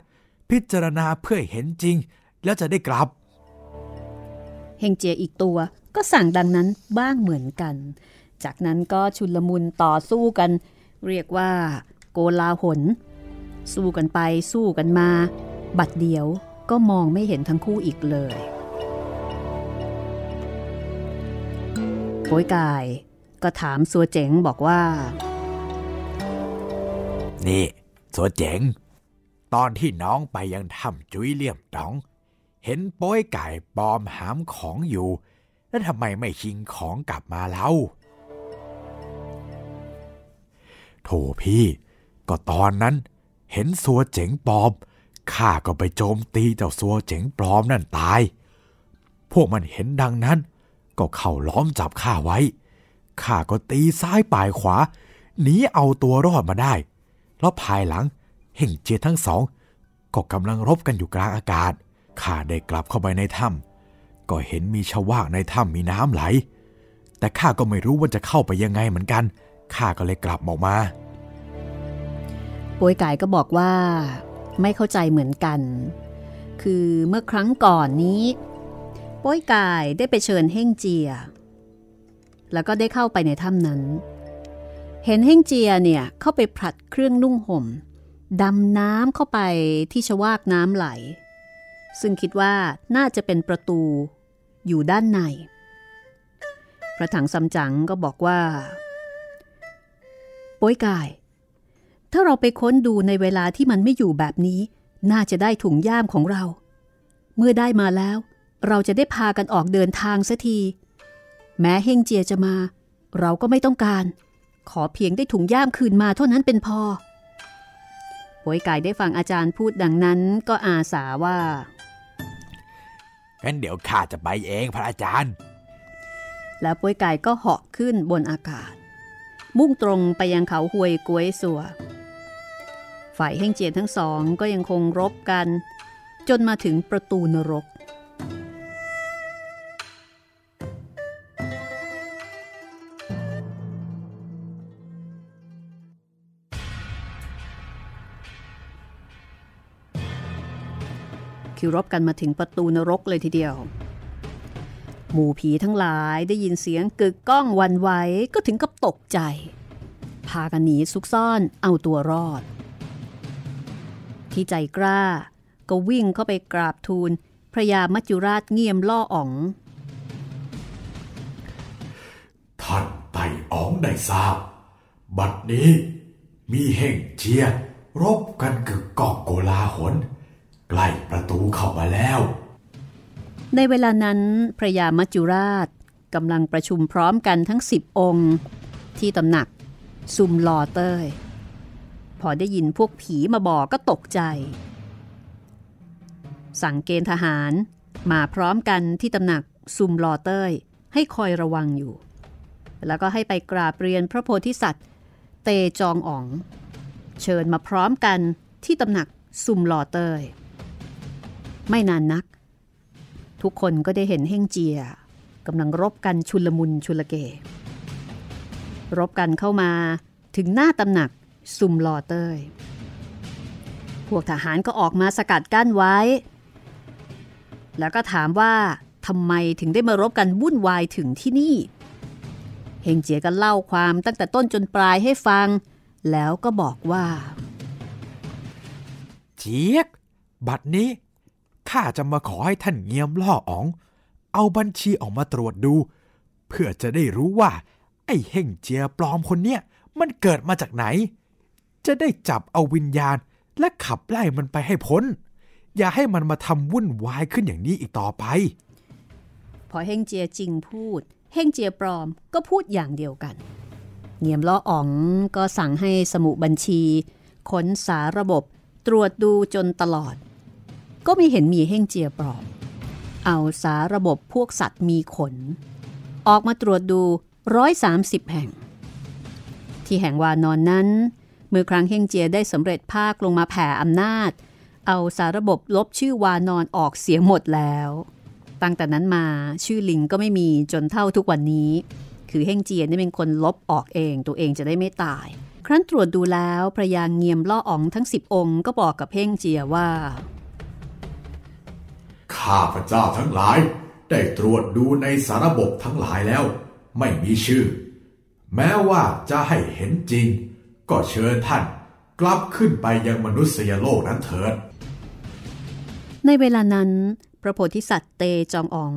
พิจารณาเพื่อเห็นจริง แล้วจะได้กลับ เฮงเจียอีกตัวก็สั่งดังนั้นบ้างเหมือนกัน จากนั้นก็ชุลมุนต่อสู้กัน เรียกว่า โกลาหลสู้กันไปสู้กันมา บัดเดียวก็มองไม่เห็นทั้งคู่อีกเลยโป้ยกายก็ถามสัวเจ๋งบอกว่า นี่สัวเจ๋ง ตอนที่น้องไปยังถ้ำจุ้ยเลี่ยมต๋อง เห็นโป้ยไก่ปลอมหามของอยู่ แล้วทำไมไม่ชิงของกลับมาเล่าโถพี่ ก็ตอนนั้น เห็นสัวเจ๋งปลอมข้าก็ไปโจมตีเจ้าสัวเจ๋งปลอมนั่นตาย พวกมันเห็นดังนั้น ก็เข้าล้อมจับข้าไว้ข้าก็ตีซ้ายปลายขวาหนีเอาตัวรอดมาได้ แล้วภายหลัง เฮ่งเจียทั้งสอง ก็กำลังรบกันอยู่กลางอากาศ ข้าได้กลับเข้าไปในถ้ำก็เห็นมีชาวากในถ้ำมีน้ำไหล แต่ข้าก็ไม่รู้ว่าจะเข้าไปยังไงเหมือนกัน ข้าก็เลยกลับออกมาป่วยกายก็บอกว่าไม่เข้าใจเหมือนกัน คือเมื่อครั้งก่อนนี้ป้อยกายได้ไปเชิญเฮ่งเจีย แล้วก็ได้เข้าไปในถ้ำนั้น เห็นเฮ่งเจียเนี่ยเข้าไปผลัดเครื่องนุ่งห่ม ดำน้ำเข้าไปที่ชวากน้ำไหล ซึ่งคิดว่าน่าจะเป็นประตูอยู่ด้านใน พระถังซัมจั๋งก็บอกว่าป้ยกาย ถ้าเราไปค้นดูในเวลาที่มันไม่อยู่แบบนี้ น่าจะได้ถุงย่ามของเรา เมื่อได้มาแล้ว เราจะได้พากันออกเดินทางสัที แม้เฮงเจียจะมา เราก็ไม่ต้องการ ขอเพียงได้ถุงย่ามคืนมาเท่านั้นเป็นพอ ป่วยกายได้ฟังอาจารย์พูดดังนั้นก็อาสาว่างั้นเดี๋ยวข้าจะไปเองพระอาจารย์ แล้วป่วยกายก็เหาะขึ้นบนอากาศ มุ่งตรงไปยังเขาหวยกวยสัว ฝ่ายเฮ่งเจียนทั้งสองก็ยังคงรบกัน จนมาถึงประตูนรก คือรบกันมาถึงประตูนรกเลยทีเดียว หมู่ผีทั้งหลายได้ยินเสียงกึกก้องวันไหวก็ถึงกับตกใจ พากันหนีซุกซ่อนเอาตัวรอด ที่ใจกล้าก็วิ่งเข้าไปกราบทูลพระยามัจจุราชเงียมล่ออ๋อง ท่านไต่อ๋องได้ทราบ บัดนี้มีเฮ่งเจียรบกันกึกกอกโกลาหน ใกล้ประตูเข้ามาแล้ว ในเวลานั้นพระยามัจจุราชกำลังประชุมพร้อมกันทั้งสิบองค์ ที่ตำหนักซุมลอเตอร์พอได้ยินพวกผีมาบอกก็ตกใจ สั่งเกณฑ์ทหารมาพร้อมกันที่ตำหนักซุมลอเต้ย ให้คอยระวังอยู่ แล้วก็ให้ไปกราบเรียนพระโพธิสัตว์ เตจองอ๋อง เชิญมาพร้อมกันที่ตำหนักซุมลอเต้ย ไม่นานนัก ทุกคนก็ได้เห็นเฮงเจียกำลังรบกันชุลมุนชุลเก รบกันเข้ามาถึงหน้าตำหนักซุมลอเตยพวกทหารก็ออกมาสกัดกั้นไว้ แล้วก็ถามว่าทำไมถึงได้มารบกันวุ่นวายถึงที่นี่ เฮงเจียก็เล่าความตั้งแต่ต้นจนปลายให้ฟัง แล้วก็บอกว่า เจียก บัดนี้ ข้าจะมาขอให้ท่านเงียมล่ออ๋อง เอาบัญชีออกมาตรวจดู เพื่อจะได้รู้ว่า ไอ้เฮงเจียปลอมคนเนี้ยมันเกิดมาจากไหน จะได้จับเอาวิญญาณและขับไล่มันไปให้พ้น อย่าให้มันมาทำวุ่นวายขึ้นอย่างนี้อีกต่อไป พอเฮงเจียจริงพูด เฮงเจียปลอมก็พูดอย่างเดียวกัน เงียมล้ออ๋องก็สั่งให้สมุบัญชีค้นสาระบบตรวจดูจนตลอด ก็ไม่เห็นมีเฮ่งเจียปลอม เอาสาระบบพวกสัตว์มีขน ออกมาตรวจดูร้อยสามิบแห่ง ที่แห่งวานอนนั้น เมื่อครั้งเฮ่งเจียได้สำเร็จภาคลงมาแผ่อำนาจ เอาสาระบบลบชื่อวานอนออกเสียหมดแล้ว ตั้งแต่นั้นมาชื่อลิงก็ไม่มีจนเท่าทุกวันนี้ คือเฮ่งเจียนี่เป็นคนลบออกเองตัวเองจะได้ไม่ตาย ครั้นตรวจดูแล้วพระยางเงียมล่ออ๋องทั้งสิบองค์ก็บอกกับเฮ่งเจียว่า ข้าพระเจ้าทั้งหลาย ได้ตรวจดูในสารบบทั้งหลายแล้ว ไม่มีชื่อ แม้ว่าจะให้เห็นจริง ก็เชิญท่านกลับขึ้นไปยังมนุษยโลกนั้นเถิด ในเวลานั้น พระโพธิสัตว์เตจองอ๋อง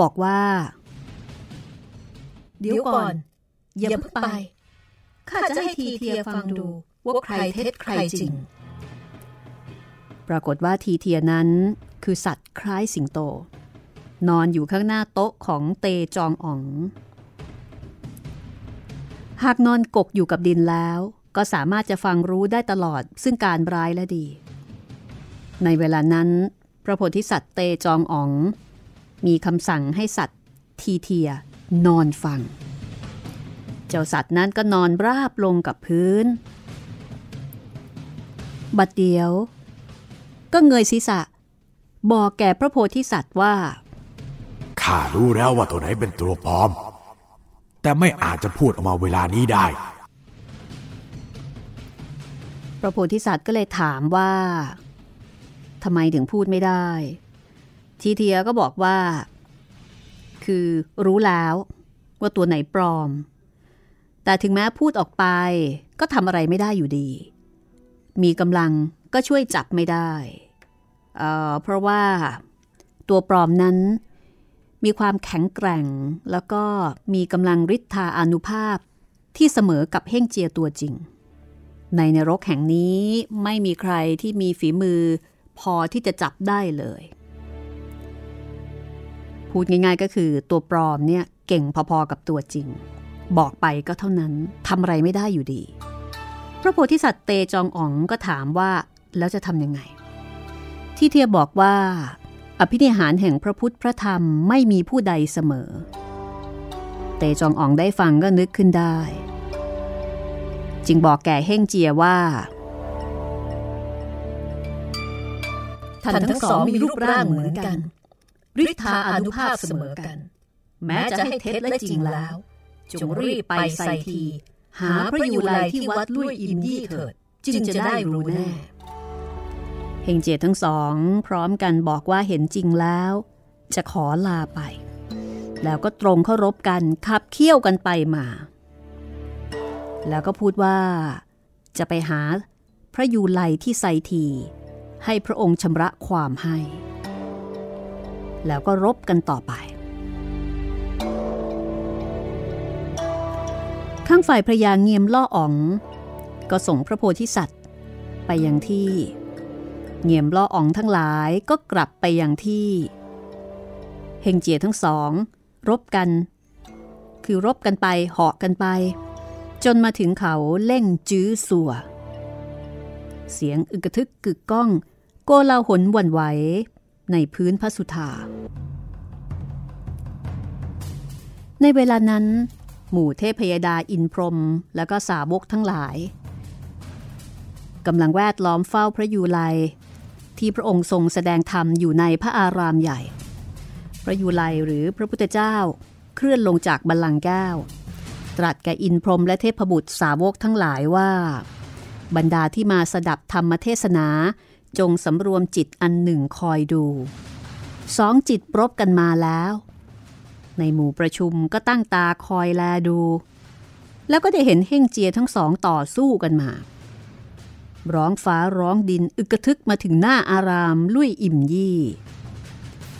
บอกว่า เดี๋ยวก่อน อย่าเพิ่งไป ข้าจะให้ทีเทียฟังดูว่าใครเท็จใครจริง ปรากฏว่าทีเทียนั้น คือสัตว์คล้ายสิงโต นอนอยู่ข้างหน้าโต๊ะของเตจองอ๋อง หากนอนกกอยู่กับดินแล้ว ก็สามารถจะฟังรู้ได้ตลอดซึ่งการร้ายและดี ในเวลานั้น พระโพธิสัตว์เตจองอ๋อง มีคำสั่งให้สัตว์ทีเทียนอนฟัง เจ้าสัตว์นั้นก็นอนราบลงกับพื้น บัดเดียว ก็เงยศีรษะ บอกแก่พระโพธิสัตว์ว่า ข้ารู้แล้วว่าตัวไหนเป็นตัวปลอม แต่ไม่อาจจะพูดออกมาเวลานี้ได้ พระโพธิสัตว์ก็เลยถามว่าทำไมถึงพูดไม่ได้ ทีเทียก็บอกว่า คือรู้แล้วว่าตัวไหนปลอม แต่ถึงแม้พูดออกไปก็ทำอะไรไม่ได้อยู่ดี มีกำลังก็ช่วยจับไม่ได้ เพราะว่าตัวปลอมนั้นมีความแข็งแกร่ง แล้วก็มีกำลังฤทธาอนุภาพที่เสมอกับเฮ่งเจียตัวจริง ในนรกแห่งนี้ไม่มีใครที่มีฝีมือพอที่จะจับได้เลย พูดง่ายๆก็คือตัวปลอมเนี่ยเก่งพอๆกับตัวจริง บอกไปก็เท่านั้นทำอะไรไม่ได้อยู่ดี พระโพธิสัตว์เตจองอ๋องก็ถามว่าแล้วจะทำยังไง ที่เทียบอกว่า อภินิหารแห่งพระพุทธพระธรรมไม่มีผู้ใดเสมอ เตจองอองได้ฟังก็นึกขึ้นได้ จึงบอกแก่เฮ่งเจียว่า ท่านทั้งสองมีรูปร่างเหมือนกันฤทธาอนุภาพเสมอกัน แม้จะให้เท็จและจริงแล้ว จงรีบไปใส่ที หาพระยูไลที่วัดลุยอิมยี่เถิด จึงจะได้รู้แน่ เฮงเจียทั้งสอง พร้อมกันบอกว่าเห็นจริงแล้ว จะขอลาไป แล้วก็ตรงเข้ารบกันขับเคี่ยวกันไปมา แล้วก็พูดว่า จะไปหาพระยูไลที่ไซที ให้พระองค์ชำระความให้ แล้วก็รบกันต่อไป ข้างฝ่ายพระยาเงียมล่ออ๋อง ก็ส่งพระโพธิสัตว์ ไปยังที่ เงียมล่ออ๋องทั้งหลายก็กลับไปอยังที่เฮงเจียทั้งสอง รบกัน คือรบกันไปเหาะกันไป จนมาถึงเขาเล่งจื้อสัวเสียงอึกระทึกกึกก้อง โกลาหนวันไหว ในพื้นพระสุธาในเวลานั้น หมู่เทพยดาอินพรมและก็สาวกทั้งหลายกำลังแวดล้อมเฝ้าพระยูไล ที่พระองค์ทรงแสดงธรรมอยู่ในพระอารามใหญ่ พระยูไลหรือพระพุทธเจ้าเคลื่อนลงจากบัลลังก์แก้ว ตรัสแก่อินพรมและเทพบุตรสาวกทั้งหลายว่า บรรดาที่มาสดับธรรมเทศนาจงสำรวมจิตอันหนึ่งคอยดู สองจิตรบกันมาแล้ว ในหมู่ประชุมก็ตั้งตาคอยแลดู แล้วก็ได้เห็นเฮ่งเจียทั้งสองต่อสู้กันมา ร้องฟ้าร้องดินอึกระทึกมาถึงหน้าอารามลุยอิ่มยี่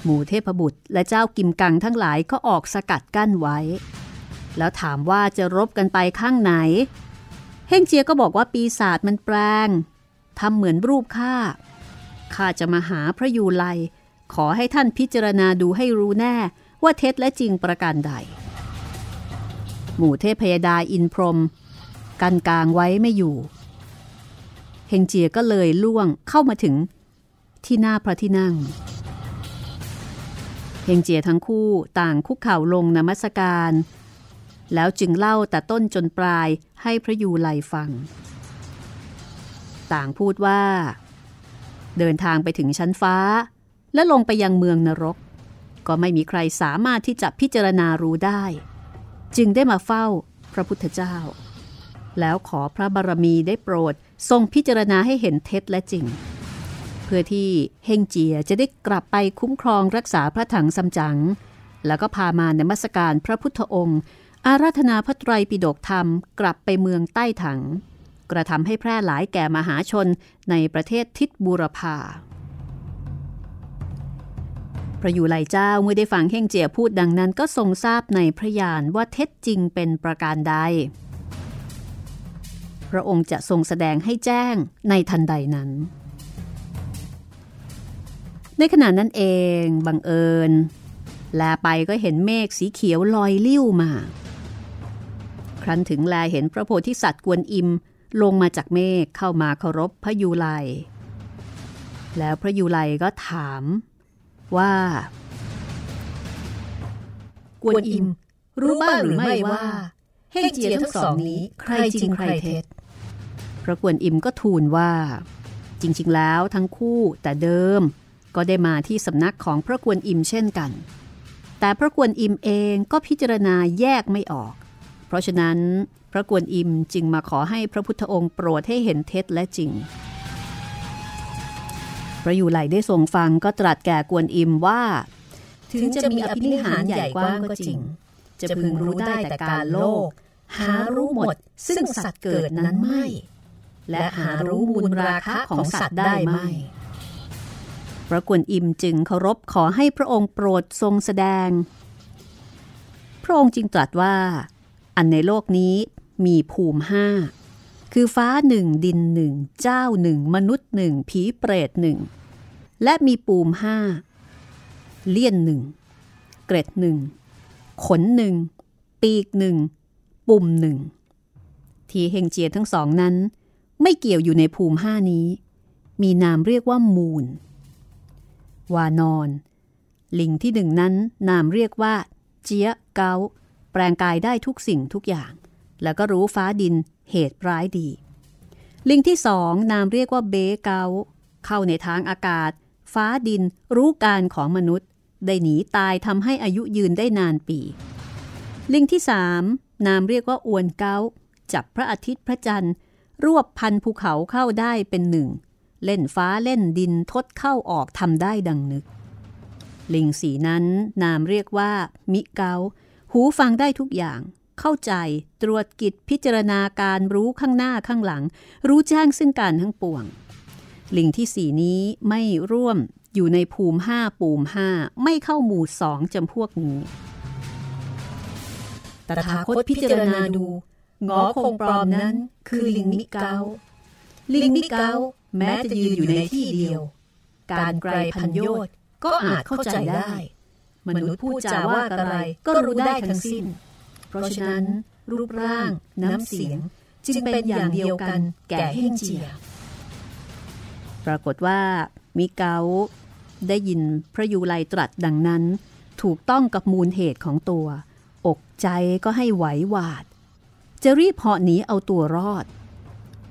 หมู่เทพบุตรและเจ้ากิมกังทั้งหลายก็ออกสกัดกั้นไว้ แล้วถามว่าจะรบกันไปข้างไหน เฮ่งเจียก็บอกว่าปีศาจมันแปลงทำเหมือนรูปข้าข้าจะมาหาพระยูไลขอให้ท่านพิจารณาดูให้รู้แน่ว่าเท็จและจริงประการใด หมู่เทพยดาอินพรม กันกลางไว้ไม่อยู่ เฮงเจียก็เลยล่วงเข้ามาถึงที่หน้าพระที่นั่ง เฮงเจียทั้งคู่ต่างคุกเข่าลงนมัสการ แล้วจึงเล่าแต่ต้นจนปลายให้พระยูไลฟัง ต่างพูดว่า เดินทางไปถึงชั้นฟ้า และลงไปยังเมืองนรก ก็ไม่มีใครสามารถที่จะพิจารณารู้ได้ จึงได้มาเฝ้าพระพุทธเจ้า แล้วขอพระบารมีได้โปรด ทรงพิจารณาให้เห็นเท็จและจริง เพื่อที่เฮงเจียจะได้กลับไปคุ้มครองรักษาพระถังซัมจั๋งแล้วก็พามาในมัสการพระพุทธองค์ อาราธนาพระไตรปิฎกธรรมกลับไปเมืองใต้ถัง กระทำให้แพร่หลายแก่มหาชนในประเทศทิศบูรพาพระอยู่ไหลเจ้าเมื่อได้ฟังเฮ่งเจียพูดดังนั้นก็ทรงทราบในพระยานว่าเท็จจริงเป็นประการใด พระองค์จะทรงแสดงให้แจ้งในทันใดนั้น ในขณะนั้นเองบังเอิญ แลไปก็เห็นเมฆสีเขียวลอยลิ้วมา ครั้นถึงแลเห็นพระโพธิสัตว์กวนอิมลงมาจากเมฆเข้ามาเคารพพระยูไลแล้วพระยูไลก็ถามว่า กวนอิม รู้บ้างหรือไม่ว่า เฮ่งเจียทั้งสองนี้ ใครจริงใครเท็จพระกวนอิมก็ทูลว่า จริง ๆ แล้วทั้งคู่แต่เดิมก็ได้มาที่สำนักของพระกวนอิมเช่นกัน แต่พระกวนอิมเองก็พิจารณาแยกไม่ออก เพราะฉะนั้นพระกวนอิมจึงมาขอให้พระพุทธองค์โปรดให้เห็นเท็จและจริง พระอยู่ไหลได้ทรงฟังก็ตรัสแก่กวนอิมว่า ถึงจะมีอภินิหารใหญ่กว้างก็จริง จะพึงรู้ได้แต่การโลก หารู้หมดซึ่งสัตว์เกิดนั้นไม่ และหารู้มูลราคะของสัตว์ได้ไม่พระกวนอิมจึงเคารพขอให้พระองค์โปรดทรงแสดง พระองค์จึงตรัสว่า อันในโลกนี้มีภูมิห้าคือฟ้าหนึ่งดินหนึ่งเจ้าหนึ่งมนุษย์หนึ่งผีเปรตหนึ่งและมีปูมห้าเลี่ยนหนึ่งเกร็ดหนึ่งขนหนึ่งปีกหนึ่ง ปุ่มหนึ่ง ทีเฮงเจียทั้งสองนั้น ไม่เกี่ยวอยู่ในภูมิห้านี้ มีนามเรียกว่ามูล วานอน ลิงที่หนึ่งนั้นนามเรียกว่า เจียเกาแปลงกายได้ทุกสิ่งทุกอย่าง แล้วก็รู้ฟ้าดินเหตุร้ายดี ลิงที่สองนามเรียกว่าเบเกาเข้าในทางอากาศ ฟ้าดินรู้การของมนุษย์ ได้หนีตายทำให้อายุยืนได้นานปี ลิงที่สาม นามเรียกว่าอวนเกาจับพระอาทิตย์พระจันทร์ รวบพันภูเขาเข้าได้เป็นหนึ่ง เล่นฟ้าเล่นดินทดเข้าออกทำได้ดังนึก ลิงสีนั้นนามเรียกว่า มิเกาหูฟังได้ทุกอย่าง เข้าใจตรวจกิจพิจารณาการรู้ข้างหน้าข้างหลัง รู้แจ้งซึ่งการทั้งปวง ลิงที่สี่นี้ไม่ร่วมอยู่ในภูมิห้าปูมห้าไม่เข้าหมู่สองจำพวกนี้ ตถาคตพิจารณาดูงอคงปลอมนั้น คือลิงมิเกาลิงมิเกาแม้จะยืนอยู่ในที่เดียว การไกลพันโยชน์ก็อาจเข้าใจได้ มนุษย์พูดจาว่าอะไรก็รู้ได้ทั้งสิ้น เพราะฉะนั้น รูปร่าง น้ำเสียง จึงเป็นอย่างเดียวกันแก่เฮ่งเจีย ปรากฏว่ามิเกาได้ยินพระยูไลตรัสดังนั้น ถูกต้องกับมูลเหตุของตัว อกใจก็ให้ไหวหวาด จะรีบเหาะหนีเอาตัวรอด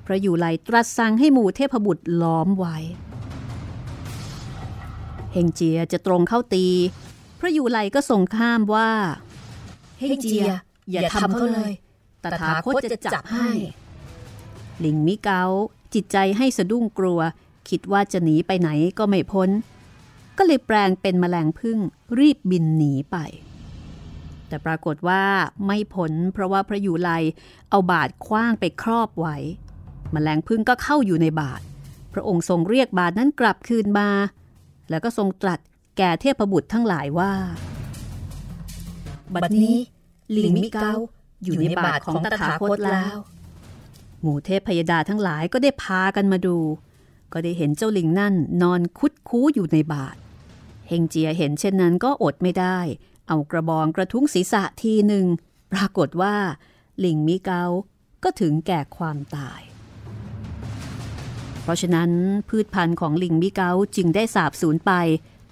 พระยูไลตรัสสั่งให้หมู่เทพบุตรล้อมไว้เฮงเจียจะตรงเข้าตี พระยูไลก็ทรงข้ามว่า เฮ่งเจีย อย่าทำเขาเลยตถาคตจะจับให้ ลิงมิเกาจิตใจให้สะดุ้งกลัว คิดว่าจะหนีไปไหนก็ไม่พ้น ก็เลยแปลงเป็นแมลงพึ่งรีบบินหนีไป แต่ปรากฏว่าไม่พ้นเพราะว่าพระยูไลเอาบาดคว้างไปครอบไว้แมลงพึ่งก็เข้าอยู่ในบาดพระองค์ทรงเรียกบาดนั้นกลับคืนมา แล้วก็ทรงตรัสแก่เทพบุตรทั้งหลายว่า บัดนี้ลิงมิเกาอยู่ในบาทของตถาคตแล้ว หมู่เทพพยดาทั้งหลายก็ได้พากันมาดู ก็ได้เห็นเจ้าลิงนั่นนอนคุดคู้อยู่ในบาทเฮงเจียเห็นเช่นนั้นก็อดไม่ได้ เอากระบองกระทุ้งศีรษะทีหนึ่ง ปรากฏว่า ลิงมิเกาก็ถึงแก่ความตาย เพราะฉะนั้นพืชพันธุ์ของลิงมิเกาจึงได้สาบสูญไป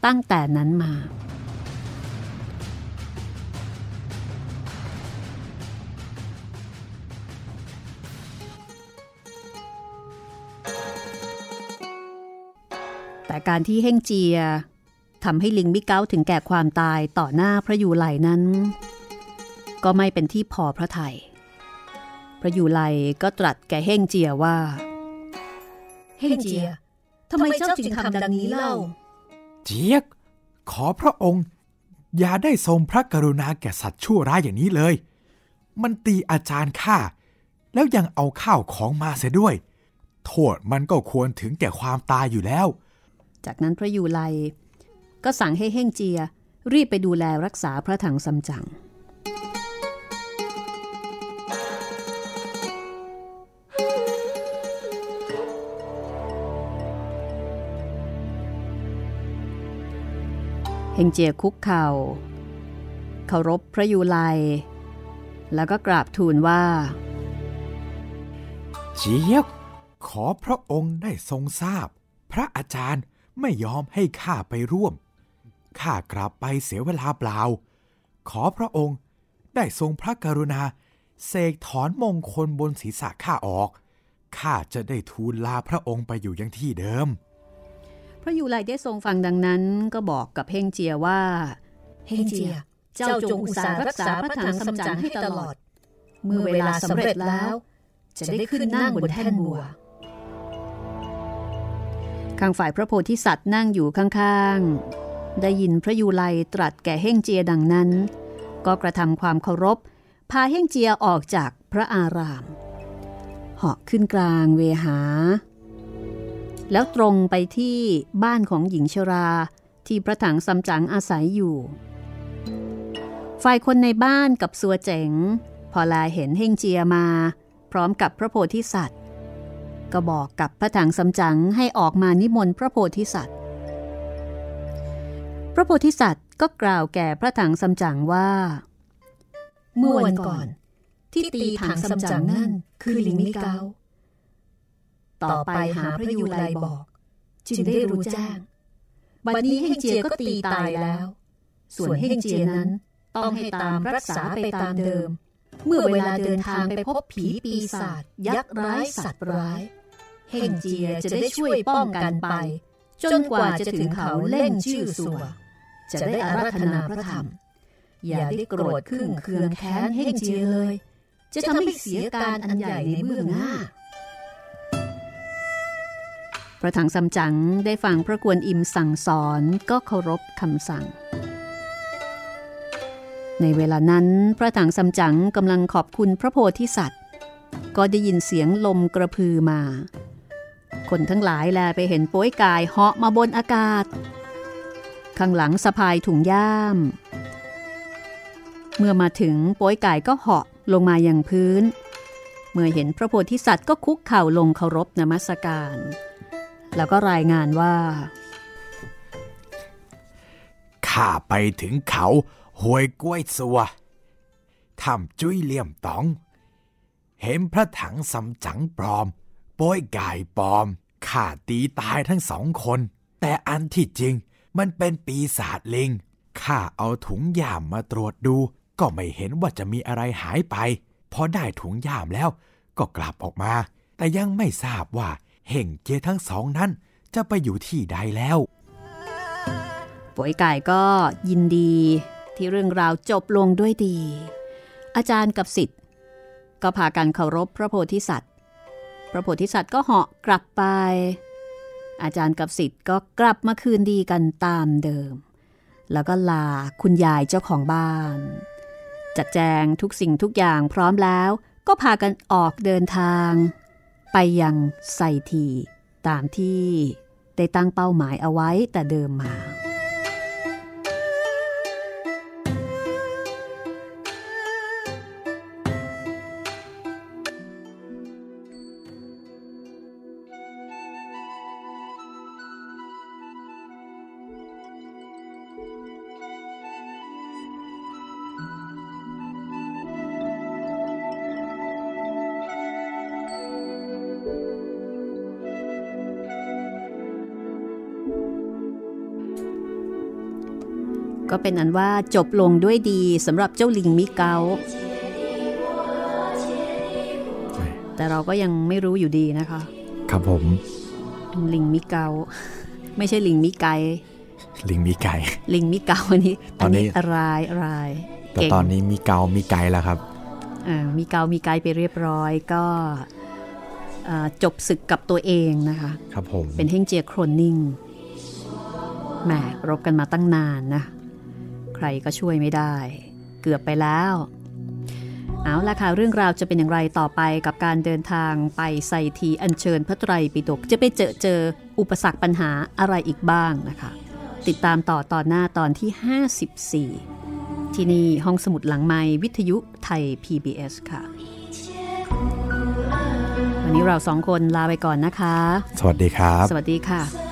ตั้งแต่นั้นมา แต่การที่เฮ่งเจีย ทำให้ลิงมิเกาถึงแก่ความตายต่อหน้าพระยูไลนั้น ก็ไม่เป็นที่พอพระทยัยพระยูไลก็ตรัสแก่เฮ่งเจียว่า เฮ่งเจียทำไมเจ้าจึงทำดังนี้เล่า เจี๊ยก ขอพระองค์ อย่าได้ทรงพระกรุณาแก่สัตว์ชั่วร้ายอย่างนี้เลย มันตีอาจารย์ข้าแล้วยังเอาข้าวของมาเสียด้วย โทษมันก็ควรถึงแก่ความตายอยู่แล้ว จากนั้นพระยูไล ก็สั่งให้เฮ่งเจีย รีบไปดูแลรักษาพระถังซัมจั๋งเฮงเจียคุกเข่าเคารพพระยูไลแล้วก็กราบทูลว่า เจี๊ยบ ขอพระองค์ได้ทรงทราบ พระอาจารย์ไม่ยอมให้ข้าไปร่วม ข้ากลับไปเสียเวลาเปล่า ขอพระองค์ได้ทรงพระกรุณา เสกถอนมงคลบนศีรษะข้าออก ข้าจะได้ทูลลาพระองค์ไปอยู่ยังที่เดิม พระยูไลได้ทรงฟังดังนั้นก็บอกกับเฮงเจียว่า เฮงเจีย เจ้าจงอุตสาห์รักษาพระถังซัมจั๋งให้ตลอด เมื่อเวลาสำเร็จแล้ว จะได้ขึ้นนั่งบนแท่นบัวข้างฝ่ายพระโพธิสัตว์นั่งอยู่ข้างๆ ได้ยินพระยูไลตรัสแก่เฮ่งเจียดังนั้น ก็กระทำความเคารพ พาเฮ่งเจียออกจากพระอาราม เหาะขึ้นกลางเวหา แล้วตรงไปที่บ้านของหญิงชราที่พระถังซัมจั๋งอาศัยอยู่ ฝ่ายคนในบ้านกับสัวเจ๋ง พอลาเห็นเฮ่งเจียมา พร้อมกับพระโพธิสัตว์ ก็บอกกับพระถังซัมจั๋งให้ออกมานิมนต์พระโพธิสัตว์ พระโพธิสัตว์ก็กล่าวแก่พระถังซัมจั๋งว่า เมื่อวันก่อน ที่ตีถังซัมจั๋งนั่นคือลิงมิเกาต่อไปหาพระยูไลบอก จึงได้รู้แจ้งบัดนี้เฮงเจียก็ตีตายแล้ว ส่วนเฮงเจียนั้นต้องให้ตามรักษาไปตามเดิม เมื่อเวลาเดินทางไปพบผีปีศาจยักษ์ร้ายสัตว์ร้ายเฮงเจียจะได้ช่วยป้องกันไป จนกว่าจะถึงเขาเล่นชื่อสัว จะได้อาราธนาพระธรรม อย่าได้โกรธขึ้นเคืองแค้นเฮงเจียเลย จะทำให้เสียการอันใหญ่ในเบื้องหน้าพระถังซัมจั๋งได้ฟังพระกวนอิมสั่งสอนก็เคารพคำสั่ง ในเวลานั้นพระถังซัมจั๋งกำลังขอบคุณพระโพธิสัตว์ ก็ได้ยินเสียงลมกระพือมา คนทั้งหลายแลไปเห็นโป้ยกายเหาะมาบนอากาศ ข้างหลังสะพายถุงย่าม เมื่อมาถึงโป้ยกายก็เหาะลงมาอย่างพื้น เมื่อเห็นพระโพธิสัตว์ก็คุกเข่าลงเคารพนมัสการ แล้วก็รายงานว่าข้าไปถึงเขาหวยกล้วยสัวทำจุ้ยเลี่ยมตอง เห็นพระถังสำจังปลอม โป้ยกายปลอม ข้าตีตายทั้งสองคน แต่อันที่จริง มันเป็นปีศาจลิง ข้าเอาถุงยามมาตรวจดู ก็ไม่เห็นว่าจะมีอะไรหายไป พอได้ถุงยามแล้ว ก็กลับออกมา แต่ยังไม่ทราบว่าเห่งเจทั้งสองนั้น จะไปอยู่ที่ใดแล้วป่วยไก่ก็ยินดีที่เรื่องราวจบลงด้วยดี อาจารย์กับสิทธิ์ก็พากันเคารพพระโพธิสัตว์ พระโพธิสัตว์ก็เหาะกลับไป อาจารย์กับสิทธิ์ก็กลับมาคืนดีกันตามเดิม แล้วก็ลาคุณยายเจ้าของบ้าน จัดแจงทุกสิ่งทุกอย่างพร้อมแล้วก็พากันออกเดินทาง ไปยังไซทีตามที่ได้ตั้งเป้าหมายเอาไว้แต่เดิมมา เป็นอันว่าจบลงด้วยดีสำหรับเจ้าลิงมิเกาแต่เราก็ยังไม่รู้อยู่ดีนะคะ ครับผม ลิงมิเกา ไม่ใช่ลิงมิไกลิงมีไก่ลิงมิเกาอันนี้ตอนนี้อะไรอะไรแต่ตอนนี้มีเกามีไก่แล้วครับเอ่อมีเกามีไกไปเรียบร้อยก็เอ่อจบศึกกับตัวเองนะคะ ครับผม เป็นเฮงเจียโครนนิ่งแหมรบกันมาตั้งนานนะ ใครก็ช่วยไม่ได้ เกือบไปแล้ว เอาละค่ะ เรื่องราวจะเป็นอย่างไรต่อไปกับการเดินทางไปไซทีอัญเชิญพระไตรปิฎกจะไปเจอเจออุปสรรคปัญหาอะไรอีกบ้างนะคะ ติดตามต่อตอนหน้าตอนที่ 54 ที่นี่ห้องสมุดหลังไม้วิทยุไทย PBS ค่ะวันนี้เราสองคนลาไปก่อนนะคะ สวัสดีครับ สวัสดีค่ะ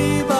anybody